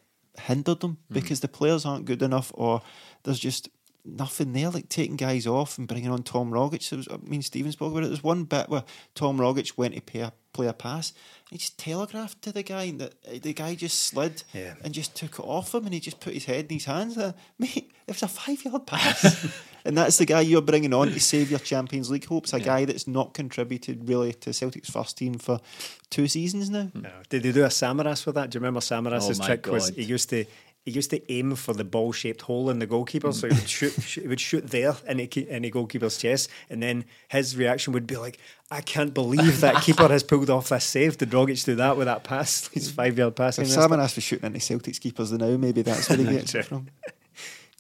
hindered them mm. because the players aren't good enough or there's just nothing there like taking guys off and bringing on Tom Rogic. There was, I mean, Stephen spoke about it. There's one bit where Tom Rogic went to play a, play a pass. He just telegraphed to the guy and the, the guy just slid Yeah. and just took it off him and he just put his head in his hands. Uh, mate, it was a five yard pass. and that's the guy you're bringing on to save your Champions League hopes. A guy that's not contributed really to Celtic's first team for two seasons now. No. Did they do a Samaras with that? Do you remember Samaras's Oh my trick was God. he used to he used to aim for the ball shaped hole in the goalkeeper, so he would shoot, sh- he would shoot there in the, ke- in the goalkeeper's chest, and then his reaction would be like, "I can't believe that keeper has pulled off this save." Did Rogic do that with that pass, his five yard pass? If Salmon asked for shooting into Celtics keepers now, maybe that's where he gets it from.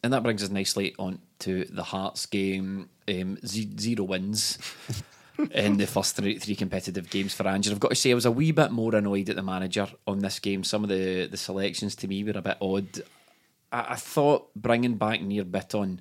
And that brings us nicely on to the Hearts game. Um, ze- zero wins in the first three, three competitive games for Ange. I've got to say, I was a wee bit more annoyed at the manager on this game. Some of the, the selections to me were a bit odd. I, I thought bringing back Nir Bitton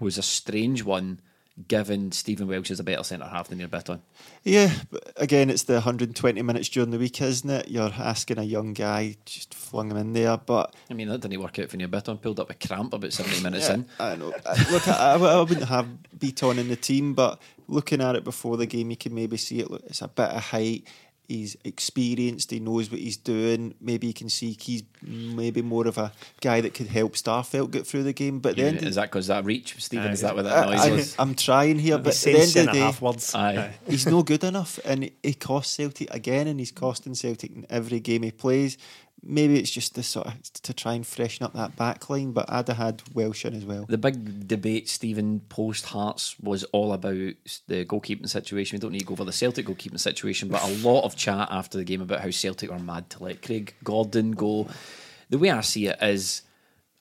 was a strange one, given Stephen Welsh is a better centre half than Nir Bitton. Yeah, but again, it's the 120 minutes during the week, isn't it? You're asking a young guy, just flung him in there. But I mean, that didn't work out for Nir Bitton. Pulled up a cramp about 70 minutes yeah, in. I know. Look, I, I wouldn't have Bitton in the team, but looking at it before the game, you can maybe see it. Look, it's a bit of height. He's experienced. He knows what he's doing. Maybe you can see he's maybe more of a guy that could help Starfelt get through the game. But Yeah, then is that because that reach, Stephen? Aye. is that what that noise was? I, was? am trying here, but at the end of the day, half words. Aye. he's no good enough, and he costs Celtic again, and he's costing Celtic in every game he plays. Maybe it's just to sort of to try and freshen up that back line, but I'd have had Welsh in as well. The big debate, Stephen, post Hearts was all about the goalkeeping situation. We don't need to go over the Celtic goalkeeping situation, but a lot of chat after the game about how Celtic were mad to let Craig Gordon go. The way I see it is,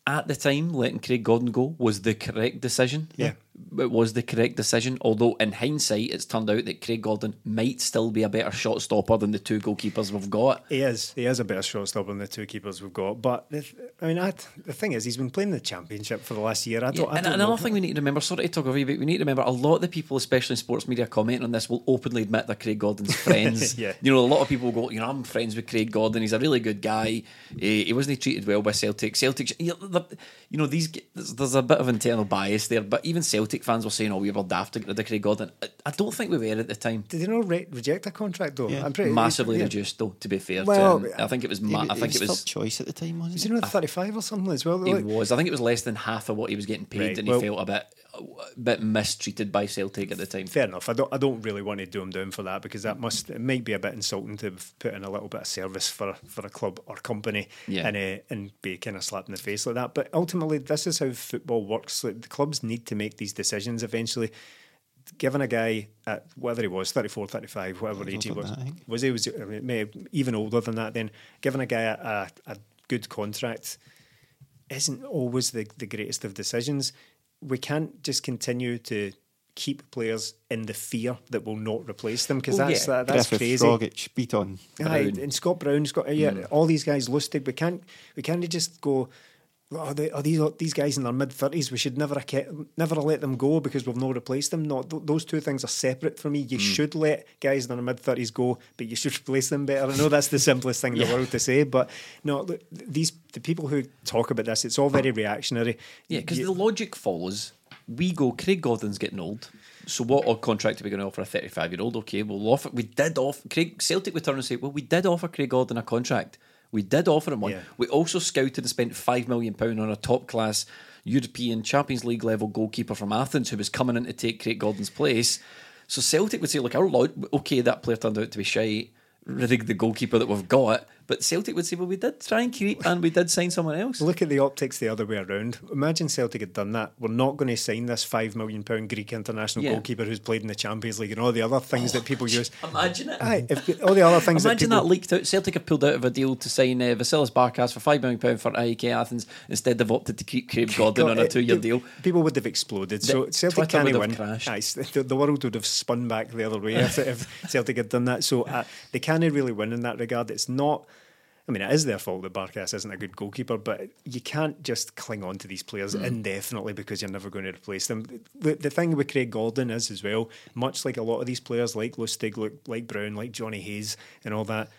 at the time, letting Craig Gordon go was the correct decision. Yeah. It was the correct decision. Although, in hindsight, it's turned out that Craig Gordon might still be a better shot stopper than the two goalkeepers we've got. He is. He is a better shot stopper than the two keepers we've got. But the, th- I mean, I, the thing is, he's been playing the championship for the last year. I don't. I and don't another know. thing we need to remember, sorry to talk over you, but we need to remember a lot of the people, especially in sports media, commenting on this will openly admit they're Craig Gordon's friends. Yeah. You know, a lot of people go, you know, I'm friends with Craig Gordon. He's a really good guy. Eh, he wasn't treated well by Celtic. Celtic, you know, the- you know, these there's, there's a bit of internal bias there, but even Celtic fans were saying, oh, we were daft to get rid of Craig Gordon. I, I don't think we were at the time. Did he not re- reject a contract though? Yeah. I'm pretty Massively yeah. reduced, though. To be fair, Well, to him. I think it was. He- Ma- I he think it was. third choice at the time, wasn't Was he? he not 35 or something as well? He Like- was. I think it was less than half of what he was getting paid, Right, and well- he felt a bit, a bit mistreated by Celtic at the time. Fair enough. I don't. I don't really want to do him down for that because that must. It might be a bit insulting to put in a little bit of service for for a club or company, Yeah. and uh, and be kind of slapped in the face like that. But ultimately, this is how football works. Like, the clubs need to make these decisions eventually. Given a guy at whether he was 34, 35, whatever age he was, that, was he was I mean, maybe even older than that? Then given a guy a, a, a good contract isn't always the, the greatest of decisions. We can't just continue to keep players in the fear that will not replace them because Well, oh, that's yeah. that, that's Griffith, crazy. Rogic, Bitton. Aye, and Scott Brown, Scott, yeah, mm. all these guys Lustig. We can't we can't just go. Oh, they, are these these guys in their mid thirties? We should never never let them go because we've not replaced them. No, th- those two things are separate for me. You hmm. should let guys in their mid thirties go, but you should replace them better. I know that's the simplest thing in the world to say, but no, look, these the people who talk about this, it's all very reactionary. Yeah, because the logic follows. We go, Craig Gordon's getting old. So what odd contract are we going to offer a 35 year old? Okay, we'll offer. We did offer Craig Celtic would turn and say, well, we did offer Craig Gordon a contract. We did offer him one. Yeah. We also scouted and spent five million pound on a top class European Champions League level goalkeeper from Athens who was coming in to take Craig Gordon's place. So Celtic would say, look, our okay, that player turned out to be shy. Rig the goalkeeper that we've got, but Celtic would say, well, we did try and keep, and we did sign someone else. Look at the optics the other way around. Imagine Celtic had done that. We're not going to sign this five million pound Greek international Yeah. goalkeeper who's played in the Champions League and all the other things that people use. Imagine it. Aye, if all the other things Imagine that that, leaked out. Celtic have pulled out of a deal to sign uh, Vasilis Barkas for five million pound for AEK Athens. Instead, they've opted to keep Craig Gordon on a two-year deal. People would have exploded. So The- Celtic Twitter can't win. Aye, the, the world would have spun back the other way if, if Celtic had done that. So uh, they can't really win in that regard. It's not. I mean, it is their fault that Barkas isn't a good goalkeeper, but you can't just cling on to these players Mm. indefinitely because you're never going to replace them. The, the thing with Craig Gordon is as well, much like a lot of these players, like Lustig, like, like Brown, like Johnny Hayes, and all that.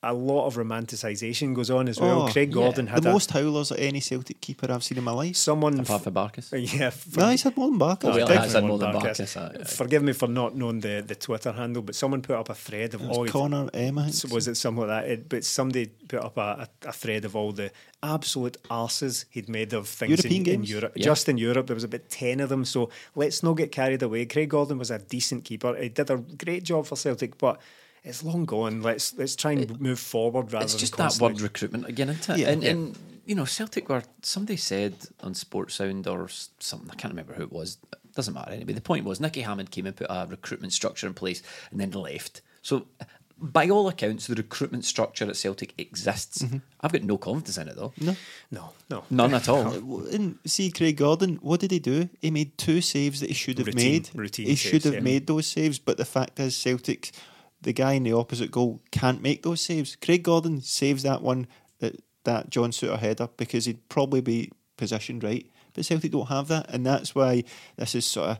A lot of romanticisation goes on as well. Oh, Craig yeah. Gordon had the a, most howlers at any Celtic keeper I've seen in my life. someone Apart from Barkas. yeah, for- No, he's had more than Barkas. Oh, well, has had one more than Barkas. Barkas, aye, aye. Forgive me for not knowing the, the Twitter handle, but someone put up a thread of all was Connor M. I think. So was it something like that? It, but somebody put up a, a, a thread of all the absolute arses he'd made of things European in, in? Europe. Yeah. Just in Europe, there was about ten of them. So let's not get carried away. Craig Gordon was a decent keeper. He did a great job for Celtic, but it's long gone. Let's let's try and move forward rather It's than just that word recruitment again, isn't it? Yeah. and, Yeah. and you know, Celtic were somebody said on Sports Sound or something. I can't remember who it was. Doesn't matter anyway. The point was Nicky Hammond came and put a recruitment structure in place and then left. So. By all accounts, the recruitment structure at Celtic exists. Mm-hmm. I've got no confidence in it though. No. no, no, None at all. And see, Craig Gordon, what did he do? He made two saves that he should have Routine- made. routine he saves, should have yeah. made those saves, but the fact is, Celtic, the guy in the opposite goal, can't make those saves. Craig Gordon saves that one, that, that John Souttar header, because he'd probably be positioned right. But Celtic don't have that, and that's why this is sort of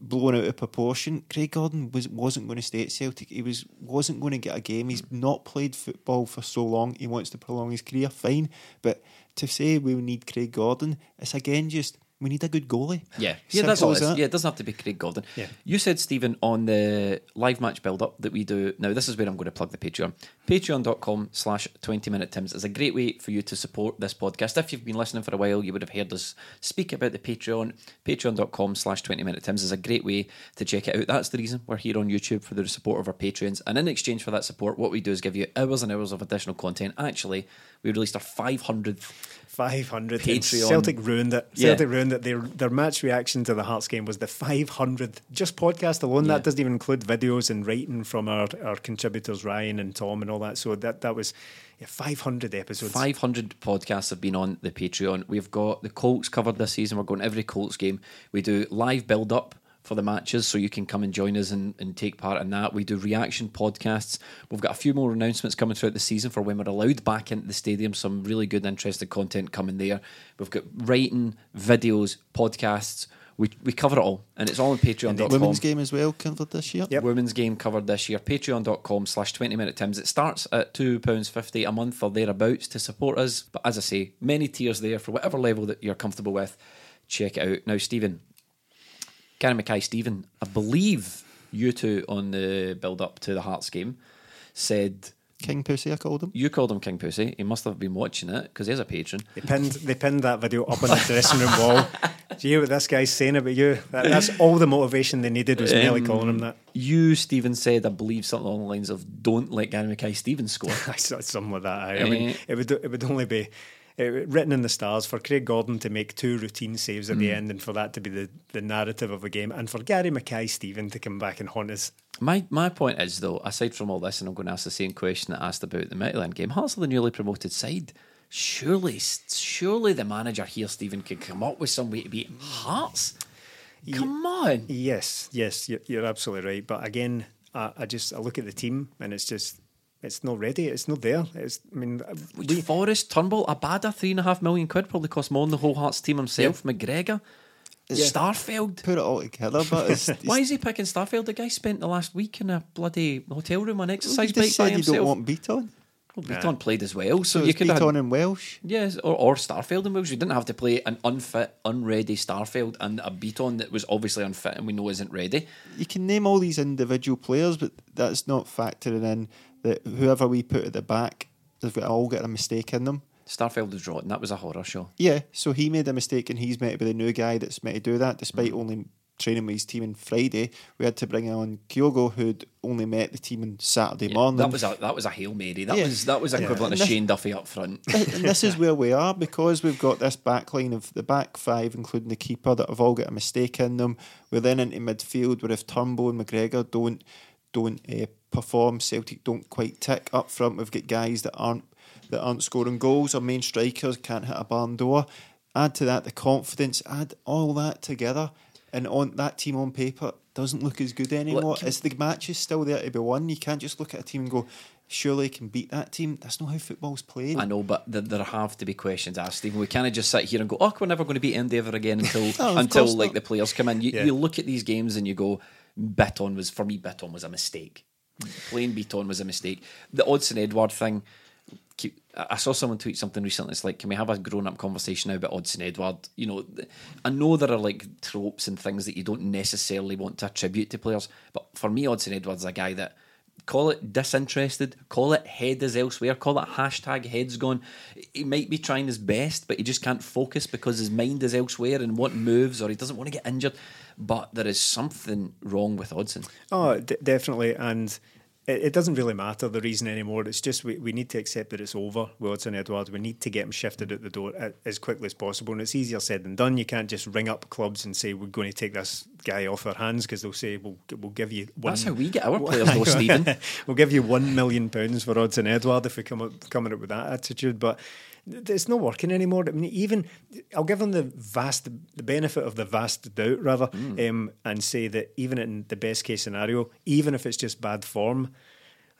blown out of proportion. Craig Gordon was wasn't going to stay at Celtic. He was wasn't going to get a game. He's not played football for so long. He wants to prolong his career. Fine, but to say we need Craig Gordon, it's again just we need a good goalie. Yeah, yeah, that's all. as It is. that. Yeah, it doesn't have to be Craig Gordon. Yeah. You said Stephen on the live match build up that we do. Now this is where I'm going to plug the Patreon. Patreon.com slash 20 minute Tims is a great way for you to support this podcast. If you've been listening for a while, you would have heard us speak about the Patreon. Patreon.com slash 20 minute Tims is a great way to check it out. That's the reason we're here on YouTube for the support of our patrons, And in exchange for that support, what we do is give you hours and hours of additional content. Actually, we released our 500th 500 Patreon. Celtic ruined it. Yeah. Celtic ruined it. Their their match reaction to the Hearts game was the 500th just podcast alone. Yeah. That doesn't even include videos and writing from our, our contributors Ryan and Tom and all that. So that that was yeah, 500 episodes. 500 podcasts have been on the Patreon. We've got the Colts covered this season. We're going every Colts game. We do live build up for the matches, so you can come and join us and, and take part in that. We do reaction podcasts. We've got a few more announcements coming throughout the season for when we're allowed back into the stadium. Some really good, interesting content coming there. We've got writing, videos, podcasts. We, we cover it all, and it's all on patreon.com. Women's game as well covered this year. Yep. Women's game covered this year. Patreon.com slash 20 minute Tims. It starts at £2.50 a month or thereabouts to support us. But as I say, many tiers there for whatever level that you're comfortable with. Check it out. Now, Stephen, Gary Mackay, Stephen, I believe you two on the build up to the Hearts game said King Pussy, I called him. you called him King Pussy. He must have been watching it because he's a patron. They pinned they pinned that video up on the dressing room wall. Do you hear what this guy's saying about you? That, that's all the motivation they needed was Melly Um, calling him that. You, Stephen, said, I believe something along the lines of don't let Gary Mackay-Steven score. I saw something like that. I, I mean, Eh. it would it would only be uh, written in the stars for Craig Gordon to make two routine saves at the Hmm. end, and for that to be the, the narrative of a game, and for Gary Mackay-Steven to come back and haunt us. My my point is though, aside from all this, and I'm going to ask the same question that I asked about the Midtjylland game. Hearts are the newly promoted side. Surely, surely the manager here, Stephen, could come up with some way to beat Hearts. Come on, Yes, yes, you're, you're absolutely right. But again, I, I just I look at the team, and it's just it's not ready. It's not there. It's I mean, uh, Which we, Forrest, Turnbull, Abada, three and a half million quid probably cost more than the whole Hearts team himself. McGregor, Starfelt. Put it all together, but it's, it's Why is he picking Starfelt? The guy spent the last week in a bloody hotel room on exercise you bike just by said you don't want Bitton. well, Bitton played as well, so, So you it's could have Bitton in Welsh. Yes, or, or Starfelt and Welsh. You didn't have to play an unfit, unready Starfelt and a Bitton that was obviously unfit and we know isn't ready. You can name all these individual players, but that's not factoring in that whoever we put at the back, they've got all got a mistake in them. Starfelt was rotten. That was a horror show. Yeah, so he made a mistake and he's meant to be the new guy that's meant to do that, despite mm. only training with his team on Friday. We had to bring on Kyogo, who'd only met the team on Saturday morning. That was a that was a hail mary. That Yeah. was that was equivalent And of this- Shane Duffy up front. and this is where we are because we've got this back line of the back five, including the keeper, that have all got a mistake in them. We're then into midfield where if Turnbull and McGregor don't don't uh, perform, Celtic don't quite tick up front. We've got guys that aren't that aren't scoring goals. Our main strikers can't hit a barn door. Add to that the confidence. Add all that together, and on that team on paper doesn't look as good anymore. can- Is the match is still there to be won? You can't just look at a team and go. Surely can beat that team. That's not how football's played. I know, but th- there have to be questions asked, Stephen. We can't just sit here and go, "Oh, we're never going to beat Endeavour again until No, until like not. the players come in." You, Yeah. you look at these games and you go, "Bitton was for me. Bitton was a mistake. Playing Bitton was a mistake." The Odsonne Edouard thing. I saw someone tweet something recently. It's like, can we have a grown up conversation now about Odsonne Edouard? You know, I know there are like tropes and things that you don't necessarily want to attribute to players, but for me, Odsonne Edouard's is a guy that call it disinterested, call it head is elsewhere, call it hashtag heads gone. He might be trying his best, but he just can't focus because his mind is elsewhere and what moves, or he doesn't want to get injured. But there is something wrong with Odsonne. Oh, d- definitely. And it, it doesn't really matter the reason anymore. It's just we, we need to accept that it's over with Odsonne Edouards. We need to get him shifted out the door a- as quickly as possible. And it's easier said than done. You can't just ring up clubs and say, we're going to take this guy off our hands because they'll say, we'll, we'll give you one. That's how we get our players, though, Stephen. we'll give you one million pounds for Odsonne Edouard if we come up, coming up with that attitude. But it's not working anymore. I mean, even I'll give them the vast, the benefit of the vast doubt, rather, um, and say that even in the best case scenario, even if it's just bad form,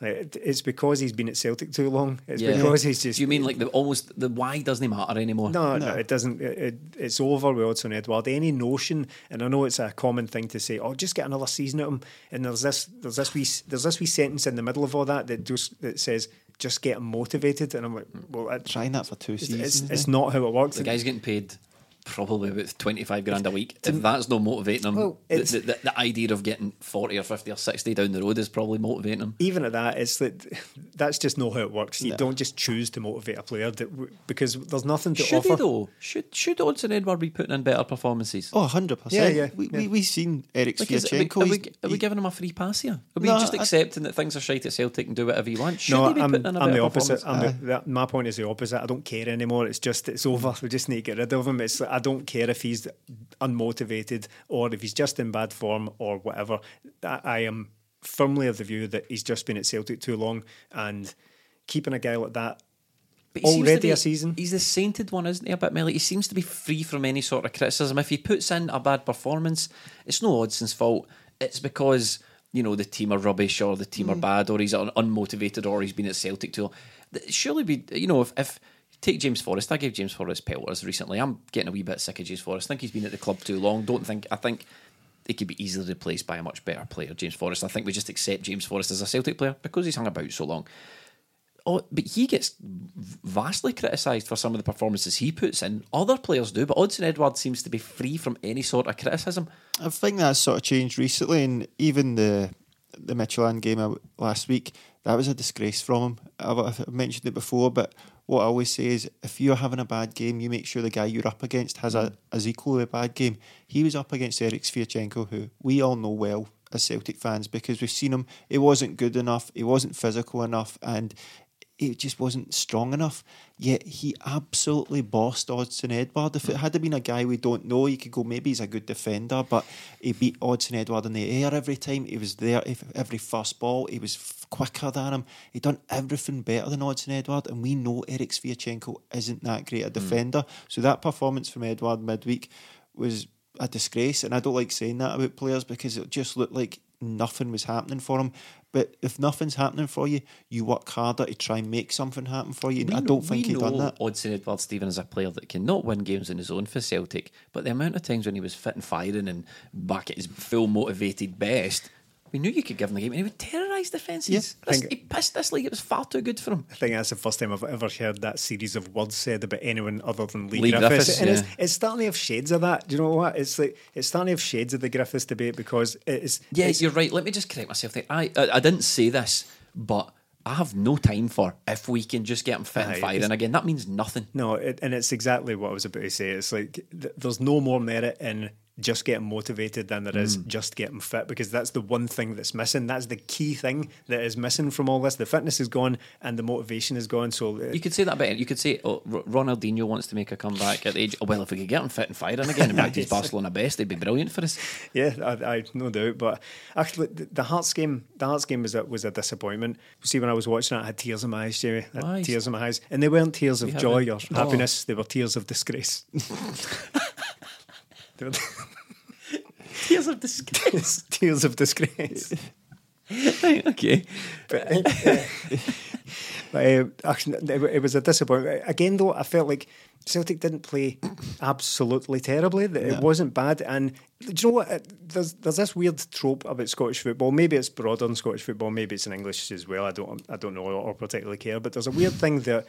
it's because he's been at Celtic too long. It's Yeah. because he's just. Do you mean like the almost the why doesn't he matter anymore? No, no, it doesn't. It, it's over with Odsonne Edouard. Any notion, and I know it's a common thing to say, "Oh, just get another season at him." And there's this, there's this wee, there's this wee sentence in the middle of all that that just that says, "Just getting motivated." And I'm like, well, I, Trying that for two seasons. it's, it's eh? not how it works. The guy's getting paid probably about 25 grand a week. If that's not motivating them, Well, the, it's- the, the, the idea of getting 40 or 50 or 60 down the road is probably motivating them. even at that, it's that that's just not how it works. You don't just choose to motivate a player that, because there's nothing to offer. Should offer. he though? Should should Odsonne Edouard be putting in better performances? Oh, 100%. Yeah, yeah, We, yeah. we, we seen Eric Like, is- are, we, are, we, are we he- giving him a free pass here? Are we No, just I- accepting that things are shite at Celtic and do whatever he wants? Should no, he be I'm, putting in a I'm better the opposite. I'm the, my point is the opposite. I don't care anymore. It's just it's over. We just need to get rid of him. It's like, I don't care if he's unmotivated or if he's just in bad form or whatever. I, I am firmly of the view that he's just been at Celtic too long and keeping a guy like that But he seems to already be- a season. He's the sainted one, isn't he? A bit, Melly. He seems to be free from any sort of criticism. If he puts in a bad performance, it's no Odsonne's fault. It's because you know the team are rubbish or the team are mm. bad or he's un- unmotivated or he's been at Celtic too long. Surely, be you know if. if Take James Forrest. I gave James Forrest pelters recently. I'm getting a wee bit sick of James Forrest. I think he's been at the club too long. Don't think. I think he could be easily replaced by a much better player, James Forrest. I think we just accept James Forrest as a Celtic player because he's hung about so long. Oh, but he gets vastly criticised for some of the performances he puts in. Other players do, but Odsonne Edouard seems to be free from any sort of criticism. I think that's sort of changed recently, and even the the Midtjylland game uh, last week, that was a disgrace from him. I've mentioned it before, but what I always say is, if you're having a bad game, you make sure the guy you're up against has a mm. as equally a bad game. He was up against Erik Sviatchenko, who we all know well as Celtic fans because we've seen him. He wasn't good enough. He wasn't physical enough, and he just wasn't strong enough. Yet he absolutely bossed Odsonne Edouard. If it had been a guy we don't know, you could go, maybe he's a good defender, but he beat Odsonne Edouard in the air every time. He was there if- every first ball. He was quicker than him. He done everything better than Odsonne Edouard, and we know Erik Sviatchenko isn't that great a hmm. defender. So that performance from Edouard midweek was a disgrace, and I don't like saying that about players because it just looked like nothing was happening for him. But if nothing's happening for you, you work harder to try and make something happen for you. And I don't think we he done know that. Odsonne Edouard Stephen is a player that cannot win games on his own for Celtic, but the amount of times when he was fit and firing and back at his full motivated best, we knew you could give him the game and he would terrorise defences. Yeah, This- he pissed this league, it was far too good for him. I think that's the first time I've ever heard that series of words said about anyone other than Lee, Lee Griffiths. Griffiths, and it's, yeah. it's starting to have shades of that. Do you know what? It's like it's starting to have shades of the Griffiths debate because it's Yeah, it's, you're right. Let me just correct myself there. I, I I didn't say this, but I have no time for if we can just get him fit and firing it's- again. That means nothing. No, it, and it's exactly what I was about to say. It's like th- there's no more merit in just getting motivated than there is Mm. just getting fit because that's the one thing that's missing. That's the key thing that is missing from all this. The fitness is gone and the motivation is gone. So uh, You could say that better. You could say, "Oh, R- Ronaldinho wants to make a comeback at the age." Oh, well, if we could get him fit and firing again and back to his Barcelona best, they'd be brilliant for us. Yeah, I, I no doubt. But actually, the, the Hearts game, the Hearts game was a, was a disappointment. See, when I was watching it, I had tears in my eyes, Jamie. I had tears in my eyes, and they weren't tears of have joy or Oh. happiness. They were tears of disgrace. They were Tears of disgrace. tears of disgrace. okay. But, uh, uh, actually, it, was a disappointment. Again, though, I felt like Celtic didn't play absolutely terribly. That It wasn't bad. And do you know what? There's there's this weird trope about Scottish football. Maybe it's broader than Scottish football. Maybe it's in English as well. I don't I don't know or particularly care. But there's a weird thing that.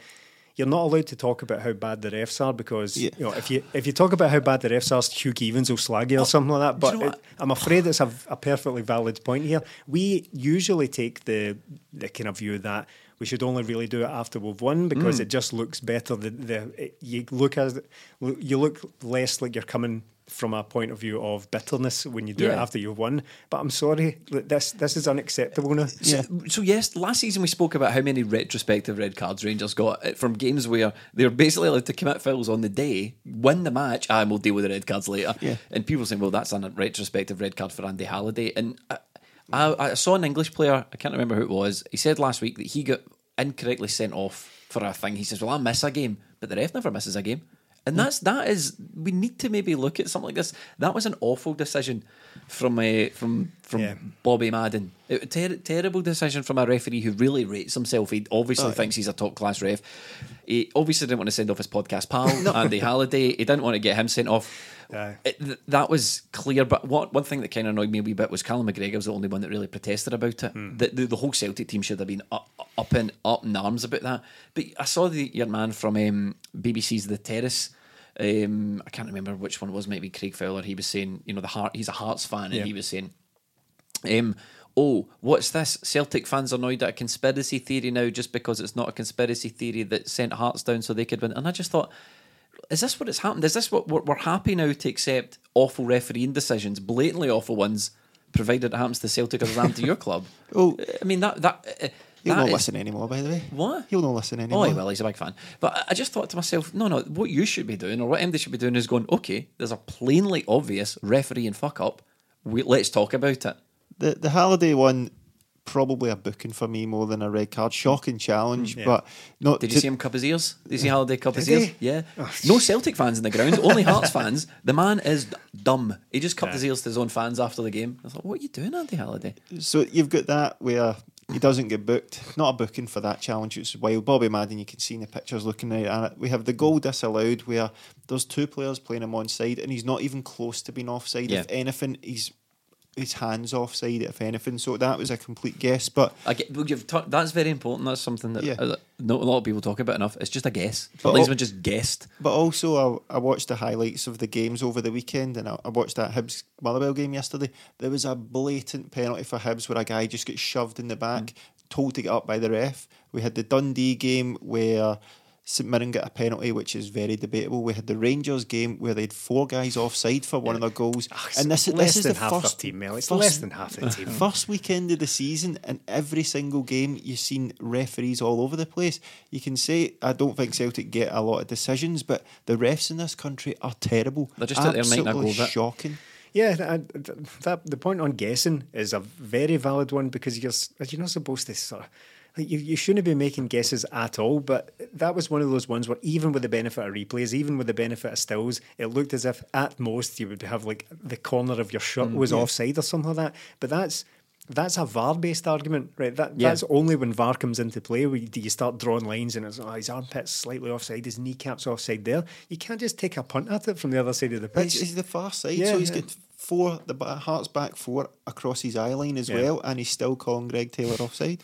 You're not allowed to talk about how bad the refs are because Yeah. you know if you if you talk about how bad the refs are, Hugh Keevins will slag you or oh, something like that. do you But know it- I'm afraid it's a, a perfectly valid point here. We usually take the the kind of view that we should only really do it after we've won because mm. it just looks better. The, the it- you look as you look less like you're coming from a point of view of bitterness when you do it after you've won. But I'm sorry, this this is unacceptable now. So, so yes, last season we spoke about how many retrospective red cards Rangers got uh, from games where they're basically allowed to commit fouls on the day, win the match, and we'll deal with the red cards later. Yeah. And people saying, well, that's a retrospective red card for Andy Halliday. And I, I, I saw an English player, I can't remember who it was, he said last week that he got incorrectly sent off for a thing. He says, well, I miss a game, but the ref never misses a game. And that's that is we need to maybe look at something like this. That was an awful decision from uh, from from Yeah. Bobby Madden. It, ter- terrible decision from a referee who really rates himself. He obviously thinks he's a top class ref. He obviously didn't want to send off his podcast pal Andy Halliday. He didn't want to get him sent off. Aye. It, th- that was clear, but what one thing that kind of annoyed me a wee bit was Callum McGregor was the only one that really protested about it. The, the, the whole Celtic team should have been up, up in up in arms about that. But I saw the your man from um, BBC's The Terrace. Um, I can't remember which one it was. Maybe Craig Fowler. He was saying, you know, the heart. He's a Hearts fan, and Yeah. he was saying, um, "Oh, what's this? Celtic fans are annoyed at a conspiracy theory now just because it's not a conspiracy theory that sent Hearts down so they could win." And I just thought, is this what it's happened? Is this what we're, we're happy now to accept awful refereeing decisions, blatantly awful ones, provided it happens to Celtic or Ram to your club? Oh. I mean that that. He'll that not is- listen anymore, by the way. What? He'll not listen anymore. Oh, anymore. he will. He's a big fan. But I- I just thought to myself, no, no. What you should be doing, or what MD should be doing, is going, okay. There's a plainly obvious referee and fuck up. We, let's talk about it. The the Halliday one, probably a booking for me more than a red card. Shocking challenge, mm, but not. Did you to- see him cup his ears? Did you see Halliday cup his Did ears? he? Yeah. Oh, no Celtic fans in the ground, only Hearts fans. The man is dumb. He just cupped his ears to his own fans after the game. I thought, what are you doing, Andy Halliday? So you've got that where he doesn't get booked. Not a booking for that challenge. It's wild. Bobby Madden, you can see in the pictures looking right at it. We have the goal disallowed where there's two players playing him onside and he's not even close to being offside. Yeah. If anything, he's his hands offside. If anything, so that was a complete guess. But I get, well, you've ta- that's very important. That's something that Yeah. uh, not a lot of people talk about enough. It's just a guess. But But all- just guessed. But also, I, I watched the highlights of the games over the weekend, and I, I watched that Hibs Motherwell game yesterday. There was a blatant penalty for Hibs where a guy just gets shoved in the back, told to get up by the ref. We had the Dundee game where St Mirren got a penalty, which is very debatable. We had the Rangers game where they had four guys offside for one of their goals, ah, and this, less this is than the half their first team, Mel. It's first- less than half the team. First weekend of the season, and every single game you've seen referees all over the place. You can say I don't think Celtic get a lot of decisions, but the refs in this country are terrible. They're just out there making a go Absolutely shocking. Yeah, that, that the point on guessing is a very valid one because you're you're not supposed to sort of. Like you, you shouldn't be making guesses at all, but that was one of those ones where even with the benefit of replays, even with the benefit of stills, it looked as if at most you would have like the corner of your shirt mm, was offside or something like that. But that's that's a VAR based argument, right? That Yeah. that's only when VAR comes into play where you, you start drawing lines and it's oh, his armpits slightly offside, his kneecaps offside there. You can't just take a punt at it from the other side of the But He's, pitch. he's the far side, Yeah, so he's yeah. got four the Hearts back four across his eye line as Yeah. well, and he's still calling Greg Taylor offside.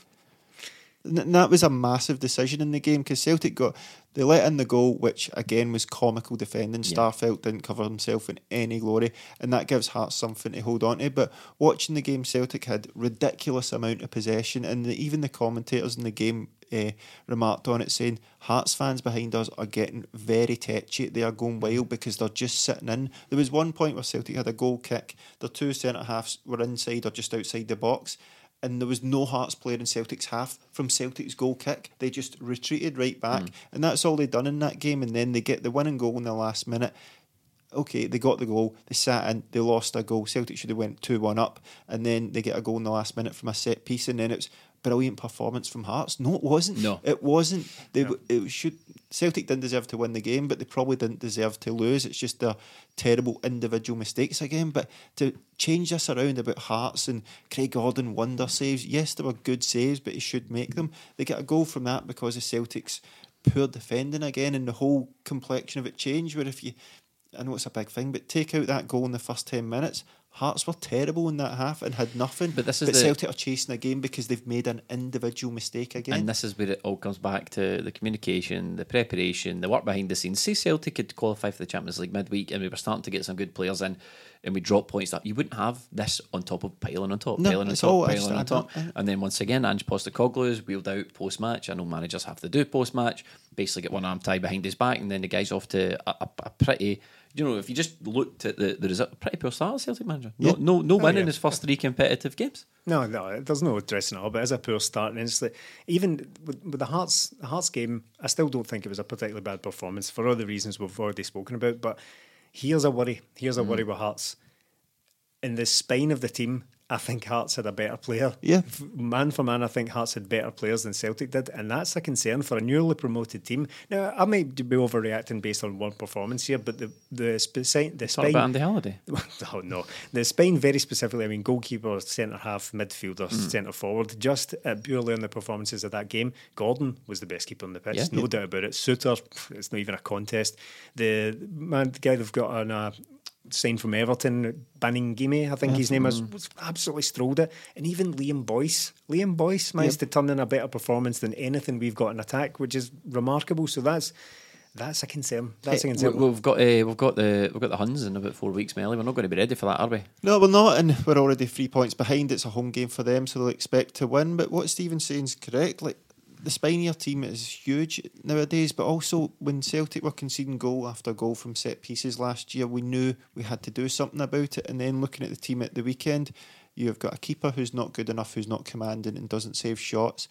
And that was a massive decision in the game because Celtic got they let in the goal, which again was comical defending. Starfelt didn't cover himself in any glory, and that gives Hearts something to hold on to. But watching the game, Celtic had ridiculous amount of possession, and the, even the commentators in the game uh, remarked on it, saying Hearts fans behind us are getting very tetchy. They are going wild because they're just sitting in. There was one point where Celtic had a goal kick. Their two centre halves were inside or just outside the box and there was no Hearts player in Celtic's half from Celtic's goal kick. They just retreated right back, hmm. and that's all they'd done in that game. And then they get the winning goal in the last minute. Okay, they got the goal. They sat in. They lost a goal. Celtic should have went two one up, and then they get a goal in the last minute from a set piece, and then it's brilliant performance from Hearts. No, it wasn't. No. it wasn't. They it should Celtic didn't deserve to win the game, but they probably didn't deserve to lose. It's just their terrible individual mistakes again. But to change this around about Hearts and Craig Gordon wonder saves, yes, they were good saves, but he should make them. They get a goal from that because of Celtic's poor defending again, and the whole complexion of it changed. Where if you, I know it's a big thing, but take out that goal in the first ten minutes. Hearts were terrible in that half and had nothing. But this is the- Celtic are chasing a game because they've made an individual mistake again. And this is where it all comes back to the communication, the preparation, the work behind the scenes. Say Celtic could qualify for the Champions League midweek and we were starting to get some good players in and we drop points that you wouldn't have this on top of piling on top, No, piling on top, all piling on top. And then once again, Ange Postecoglou is wheeled out post match. I know managers have to do post match, basically get one arm tied behind his back and then the guy's off to a, a, a pretty. You know, if you just looked at the, the result, pretty poor start, Celtic manager. No, Yeah. no, no oh, win in yeah. his first three competitive games. No, no, there's no dressing it up. But it is a poor start, and it's like, even with, with the Hearts, the Hearts game, I still don't think it was a particularly bad performance for all the reasons we've already spoken about. But here's a worry. Here's a worry mm. with Hearts. In the spine of the team I think Hearts had a better player. Yeah. Man for man, I think Hearts had better players than Celtic did, and that's a concern for a newly promoted team. Now, I might be overreacting based on one performance here, but the the, spe- the Talk about. Andy Halliday. Oh no, the spine very specifically. I mean, goalkeeper, centre half, midfielder, Mm. centre forward. Just uh, purely on the performances of that game, Gordon was the best keeper on the pitch, Yeah. no doubt about it. Souttar, it's not even a contest. The man, the guy they've got on a sign from Everton, Baningime, I think his name is, was absolutely strolled it. And even Liam Boyce, Liam Boyce managed to turn in a better performance than anything we've got in attack, which is remarkable. So that's. That's a concern. That's a We- concern. We've got uh, we've got the we've got the Huns in about four weeks, Melly. We're not going to be ready for that, are we? No, we're not, and we're already three points behind. It's a home game for them, so they'll expect to win. But what Stephen's saying is correct. Like the spine team is huge nowadays, but also when Celtic were conceding goal after goal from set pieces last year, we knew we had to do something about it. And then looking at the team at the weekend, you've got a keeper who's not good enough, who's not commanding and doesn't save shots.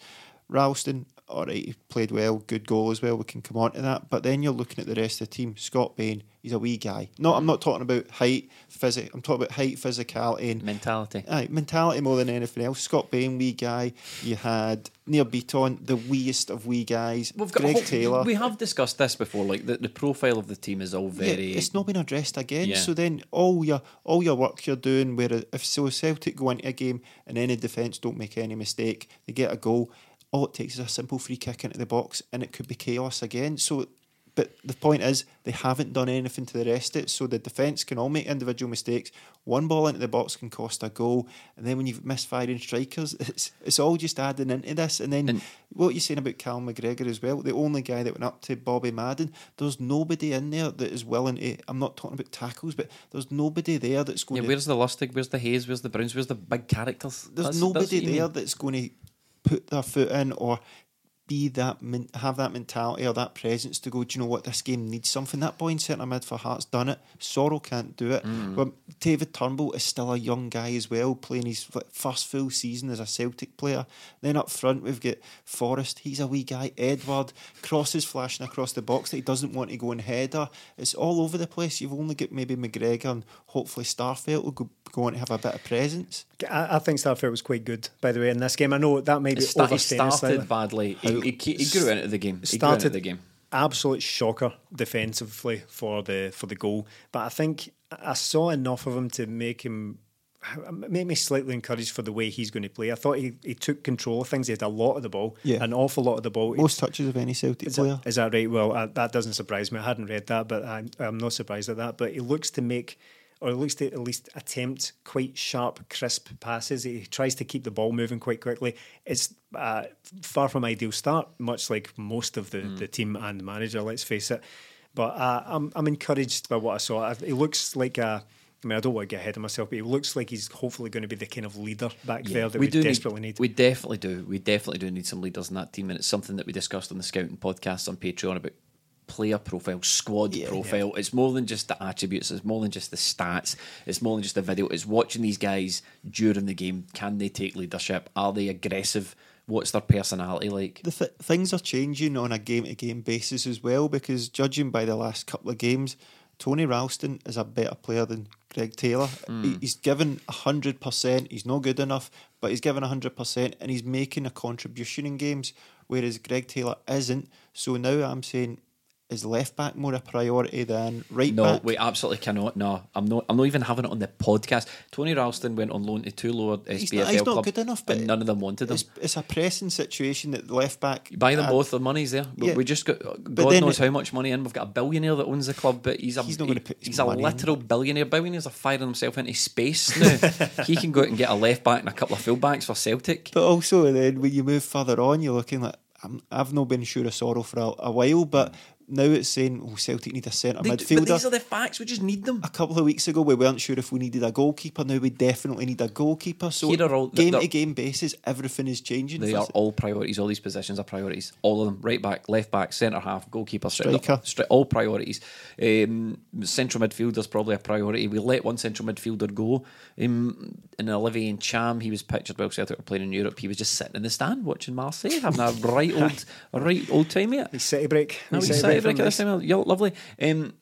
Ralston, all right, he played well, good goal as well. We can come on to that. But then you're looking at the rest of the team. Scott Bain, he's a wee guy. No, I'm not talking about height, physic. I'm talking about height, physicality, and Mentality. Aye, mentality more than anything else. Scott Bain, wee guy. You had Neil Beaton, the weeest of wee guys. We've got Greg whole- Taylor. We have discussed this before. Like the, the profile of the team is all Yeah, very. it's not been addressed again. Yeah. So then all your all your work you're doing, where if so Celtic go into a game and any defence don't make any mistake, they get a goal. All it takes is a simple free kick into the box, and it could be chaos again. So, but the point is they haven't done anything to the rest of it. So the defence can all make individual mistakes. One ball into the box can cost a goal, and then when you've missed firing strikers, it's it's all just adding into this. And then And- what you're saying about Cal McGregor as well, the only guy that went up to Bobby Madden, there's nobody in there that is willing to. I'm not talking about tackles, but there's nobody there that's going yeah, to. where's the Lustig? Where's the Hayes? Where's the Browns? Where's the big characters? there's That's- that's nobody you there that's going to put their foot in or be that have that mentality or that presence to go. Do you know what this game needs something? That boy in centre mid for Hearts done it. Soro can't do it. Mm. But David Turnbull is still a young guy as well, playing his first full season as a Celtic player. Then up front we've got Forrest. He's a wee guy. Edouard crosses flashing across the box that he doesn't want to go and header. It's all over the place. You've only got maybe McGregor and hopefully Starfelt will go, go on to have a bit of presence. I, I think Starfelt was quite good, by the way, in this game. I know that may be It sta- he overstating it started slightly. badly. He, he, he grew into the game. He grew into started the game. absolute shocker defensively for the for the goal. But I think I saw enough of him to make him make me slightly encouraged for the way he's going to play. I thought he, he took control of things. He had a lot of the ball, Yeah. an awful lot of the ball. Most touches of any Celtic Is player. that, is that right? Well, uh, that doesn't surprise me. I hadn't read that, but I'm, I'm not surprised at that. But he looks to make, or looks to at least attempt quite sharp, crisp passes. He tries to keep the ball moving quite quickly. It's uh, far from ideal start, much like most of the, the team and the manager, let's face it. But uh, I'm, I'm encouraged by what I saw. I, he looks like a. I mean, I don't want to get ahead of myself, but he looks like he's hopefully going to be the kind of leader back there that we, do desperately need. We definitely do. We definitely do need some leaders in that team, and it's something that we discussed on the scouting podcast on Patreon about player profile, squad profile. It's more than just the attributes. It's more than just the stats. It's more than just the video. It's watching these guys during the game. Can they take leadership? Are they aggressive? What's their personality like? the th- things are changing on a game to game basis as well because judging by the last couple of games, Tony Ralston is a better player than Greg Taylor. He, mm. he's given hundred percent. He's not good enough, but he's given hundred percent, and he's making a contribution in games, whereas Greg Taylor isn't. So now I'm saying. Is left back more a priority than right No, back? No, we absolutely cannot. No, I'm not. I'm not even having it on the podcast. Tony Ralston went on loan to two lower SPFL He's not, he's not good enough, but none of them wanted him. It's, it's a pressing situation that the left back. You buy them uh, both, the money's there. But yeah. we just got God knows it- how much money in. We've got a billionaire that owns the club, but he's a He's not he- gonna put his he's a money in. literal billionaire. Billionaires are firing himself into space now. he can go out and get a left back and a couple of full backs for Celtic. But also, then when you move further on, you're looking like I'm, I've not been sure of Soro for a, a while, but now it's saying, oh, Celtic need a centre They do- midfielder. but these are the facts. We just need them. a couple of weeks ago, we weren't sure if we needed a goalkeeper. Now we definitely need a goalkeeper. So, Here are all- game to game basis, everything is changing. They are us. all priorities. All these positions are priorities. All of them. Right back, left back, centre half, goalkeeper, striker. Striker. Stri- all priorities. Um, central midfielder's probably a priority. We let one central midfielder go. Um, in Olivier Ntcham, he was pictured while Celtic were playing in Europe. He was just sitting in the stand watching Marseille, having a right old, a right old time, mate. Wee city break. No, Wee we city decided from break at this time. Lovely. Um,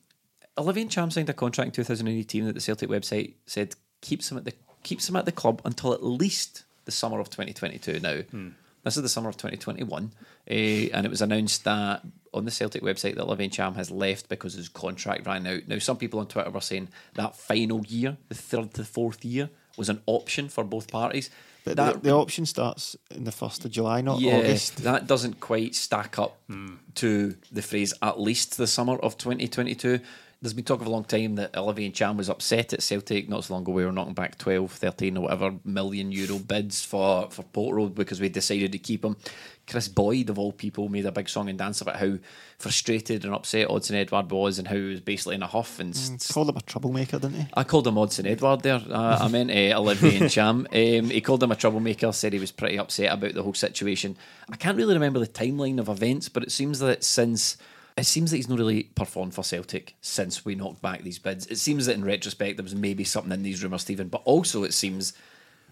Olivier Ntcham signed a contract in 2018 that the Celtic website said keeps him at the keeps him at the club until at least the summer of 2022 now. This is the summer of 2021. Uh, and it was announced that on the Celtic website that Olivier Ntcham has left because his contract ran out. Now, some people on Twitter were saying that final year, the third to the fourth year, was an option for both parties. But that the, the option starts in the first of July, not yeah, August. that doesn't quite stack up hmm. to the phrase at least the summer of 2022. There's been talk of a long time that Olivier Ntcham was upset at Celtic not so long ago. We were knocking back 12, 13 or whatever million euro bids for, for Port Road because we decided to keep him. Kris Boyd, of all people, made a big song and dance about how frustrated and upset Odsonne Edouard was and how he was basically in a huff. And s- Called him a troublemaker, didn't he? I called him Odsonne Edouard there. Uh, I meant uh, Olivier Ntcham. Um, he called him a troublemaker, said he was pretty upset about the whole situation. I can't really remember the timeline of events, but it seems that since. It seems that he's not really performed for Celtic since we knocked back these bids. It seems that in retrospect there was maybe something in these rumours, Stephen, but also it seems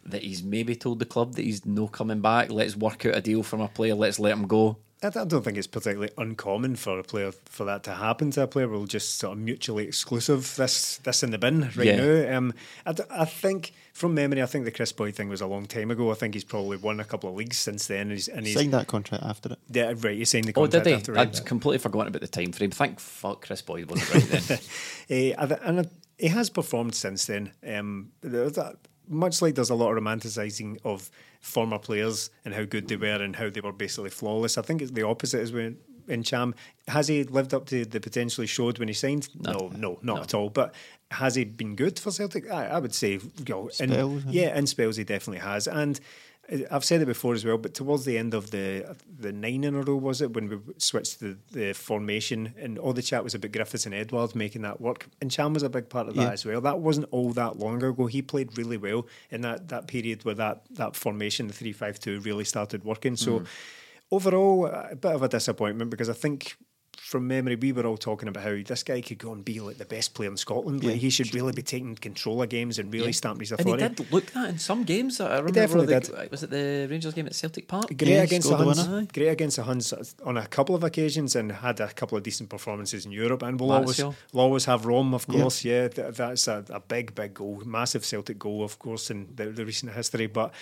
that he's maybe told the club that he's no coming back. Let's work out a deal from a player. Let's let him go. I I don't think it's particularly uncommon for a player for that to happen to a player. We'll just sort of mutually exclusive this this in the bin right Yeah. now. Um, I, d- I think from memory, I think the Kris Boyd thing was a long time ago. I think he's probably won a couple of leagues since then. And he's, and he's Signed that contract after it. yeah, right. He signed the contract. Oh, contract did he? after I'd completely forgotten about the time frame. Thank fuck Kris Boyd wasn't right then. Eh, and and he has performed since then. Um, that, much like there's a lot of romanticising of former players and how good they were and how they were basically flawless. I think it's the opposite is when Ntcham. Has he lived up to the potential he showed when he signed? No, no, not at all. But has he been good for Celtic? I, I would say, you know, Spells, huh? yeah, in spells he definitely has. And I've said it before as well, but towards the end of the the nine in a row was it when we switched the, the formation and all the chat was about Griffiths and Edouards making that work, and Cham was a big part of that Yeah. as well. That wasn't all that long ago. He played really well in that that period where that that formation, the three five two, really started working. So mm. overall, a bit of a disappointment because I think. From memory, we were all talking about how this guy could go and be like the best player in Scotland. Like Yeah. he should really be taking control of games and really stamping his and he did look that in some games. I remember definitely the, did. Was it the Rangers game at Celtic Park? Great Yeah, against the scored the Huns. Great against the Huns on a couple of occasions and had a couple of decent performances in Europe. And we'll always we'll always have Rome, of course. Yeah, th- that's a, a big, big goal, massive Celtic goal, of course, in the, the recent history. But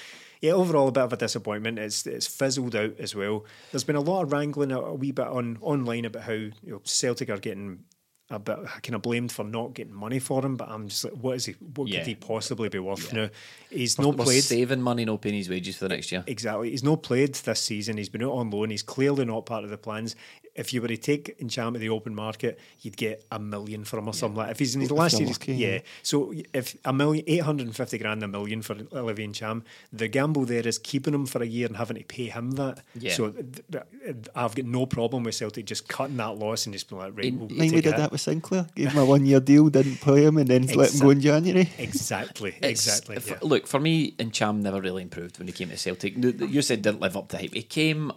yeah, overall, a bit of a disappointment. It's it's fizzled out as well. There's been a lot of wrangling a, a wee bit on online about how you know, Celtic are getting. A bit kind of blamed for not getting money for him, but I'm just like, what is he? What Yeah. could he possibly be worth now? He's not We're played. saving money, no paying his wages for the next year. Exactly. He's not played this season. He's been out on loan. He's clearly not part of the plans. If you were to take Ntcham to the open market, you'd get a million for him or something like. If he's in his last you're year, he's- lucky, yeah. yeah. So if a million, 850 grand, a million for Olivier Ntcham, the gamble there is keeping him for a year and having to pay him that. Yeah. So th- th- I've got no problem with Celtic just cutting that loss and just being like, right, In- we'll I think we did it. that with Sinclair. Gave him a one year deal, didn't play him, and then let him go in January. Exactly. It's- Exactly. f- yeah. Look, for me, Ntcham never really improved when he came to Celtic. You said didn't live up to hype. He came,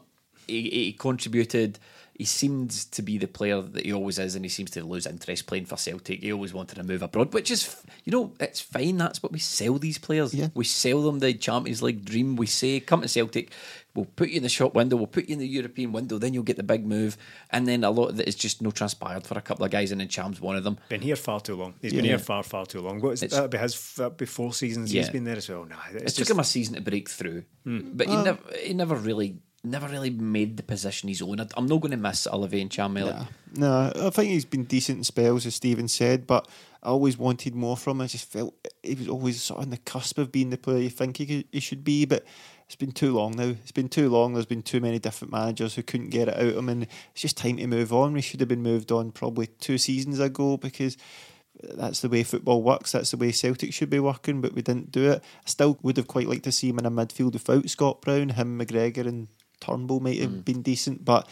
he, he contributed. He seemed to be the player that he always is, and he seems to lose interest playing for Celtic. He always wanted to move abroad, which is, you know, it's fine. That's what we sell these players. Yeah. We sell them the Champions League dream. We say, come to Celtic, we'll put you in the shop window, we'll put you in the European window, then you'll get the big move. And then a lot of it is just no transpired for a couple of guys, and then Cham's one of them. Been here far too long. He's been here far, far too long. What is that'll be his uh, that'll be four seasons He's been there as well. Nah, It it's took just, him a season to break through, hmm. but he um, never, he never really, never really made the position his own. I'm not going to miss Olivier and Melick. No, I think he's been decent in spells, as Stephen said, but I always wanted more from him. I just felt he was always sort of on the cusp of being the player you think he, could, he should be, but it's been too long now. It's been too long. There's been too many different managers who couldn't get it out of him, and it's just time to move on. We should have been moved on probably two seasons ago because that's the way football works. That's the way Celtic should be working, but we didn't do it. I still would have quite liked to see him in a midfield without Scott Brown. Him, McGregor, and Turnbull might have mm. been decent, but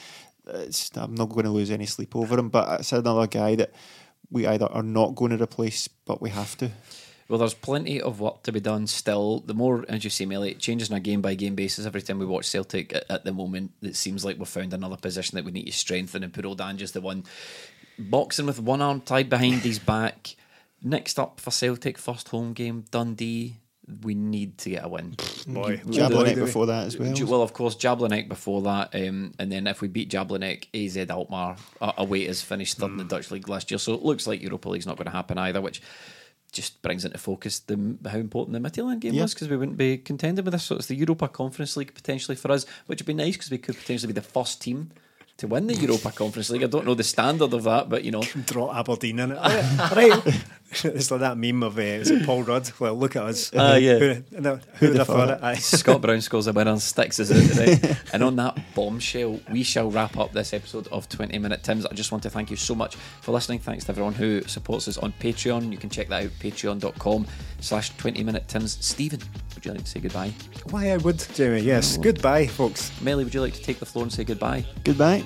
it's, I'm not going to lose any sleep over him. But it's another guy that we either are not going to replace, but we have to. Well, there's plenty of work to be done still. The more, as you say, Melly, it changes on a game by game basis. Every time we watch Celtic at, at the moment, it seems like we've found another position that we need to strengthen, and Puro Danja's the one boxing with one arm tied behind his back. Next up for Celtic, first home game, Dundee. We need to get a win. boy, Jablonec boy, do we. before that as well. Well, of course, Jablonec before that, um, and then if we beat Jablonec, AZ Alkmaar uh, away is finished third in the Dutch league last year. So it looks like Europa League's not going to happen either, which just brings into focus the how important the Midtjylland game Yeah. was because we wouldn't be contending with this. So it's the Europa Conference League potentially for us, which would be nice because we could potentially be the first team to win the Europa Conference League. I don't know the standard of that, but you know, Draw Aberdeen in it. right, it's like that meme of uh, is it Paul Rudd? Well, look at us. Ah, yeah. Who, no, who would have thought it? Aye. Scott Brown scores a winner and sticks us out today. and on that bombshell, we shall wrap up this episode of 20 Minute Tims. I just want to thank you so much for listening. Thanks to everyone who supports us on Patreon. You can check that out, patreon.com slash 20 Minute Tims. Stephen, would you like to say goodbye? Why I would, Jamie. Yes. Goodbye, folks. Melly, would you like to take the floor and say goodbye? Goodbye.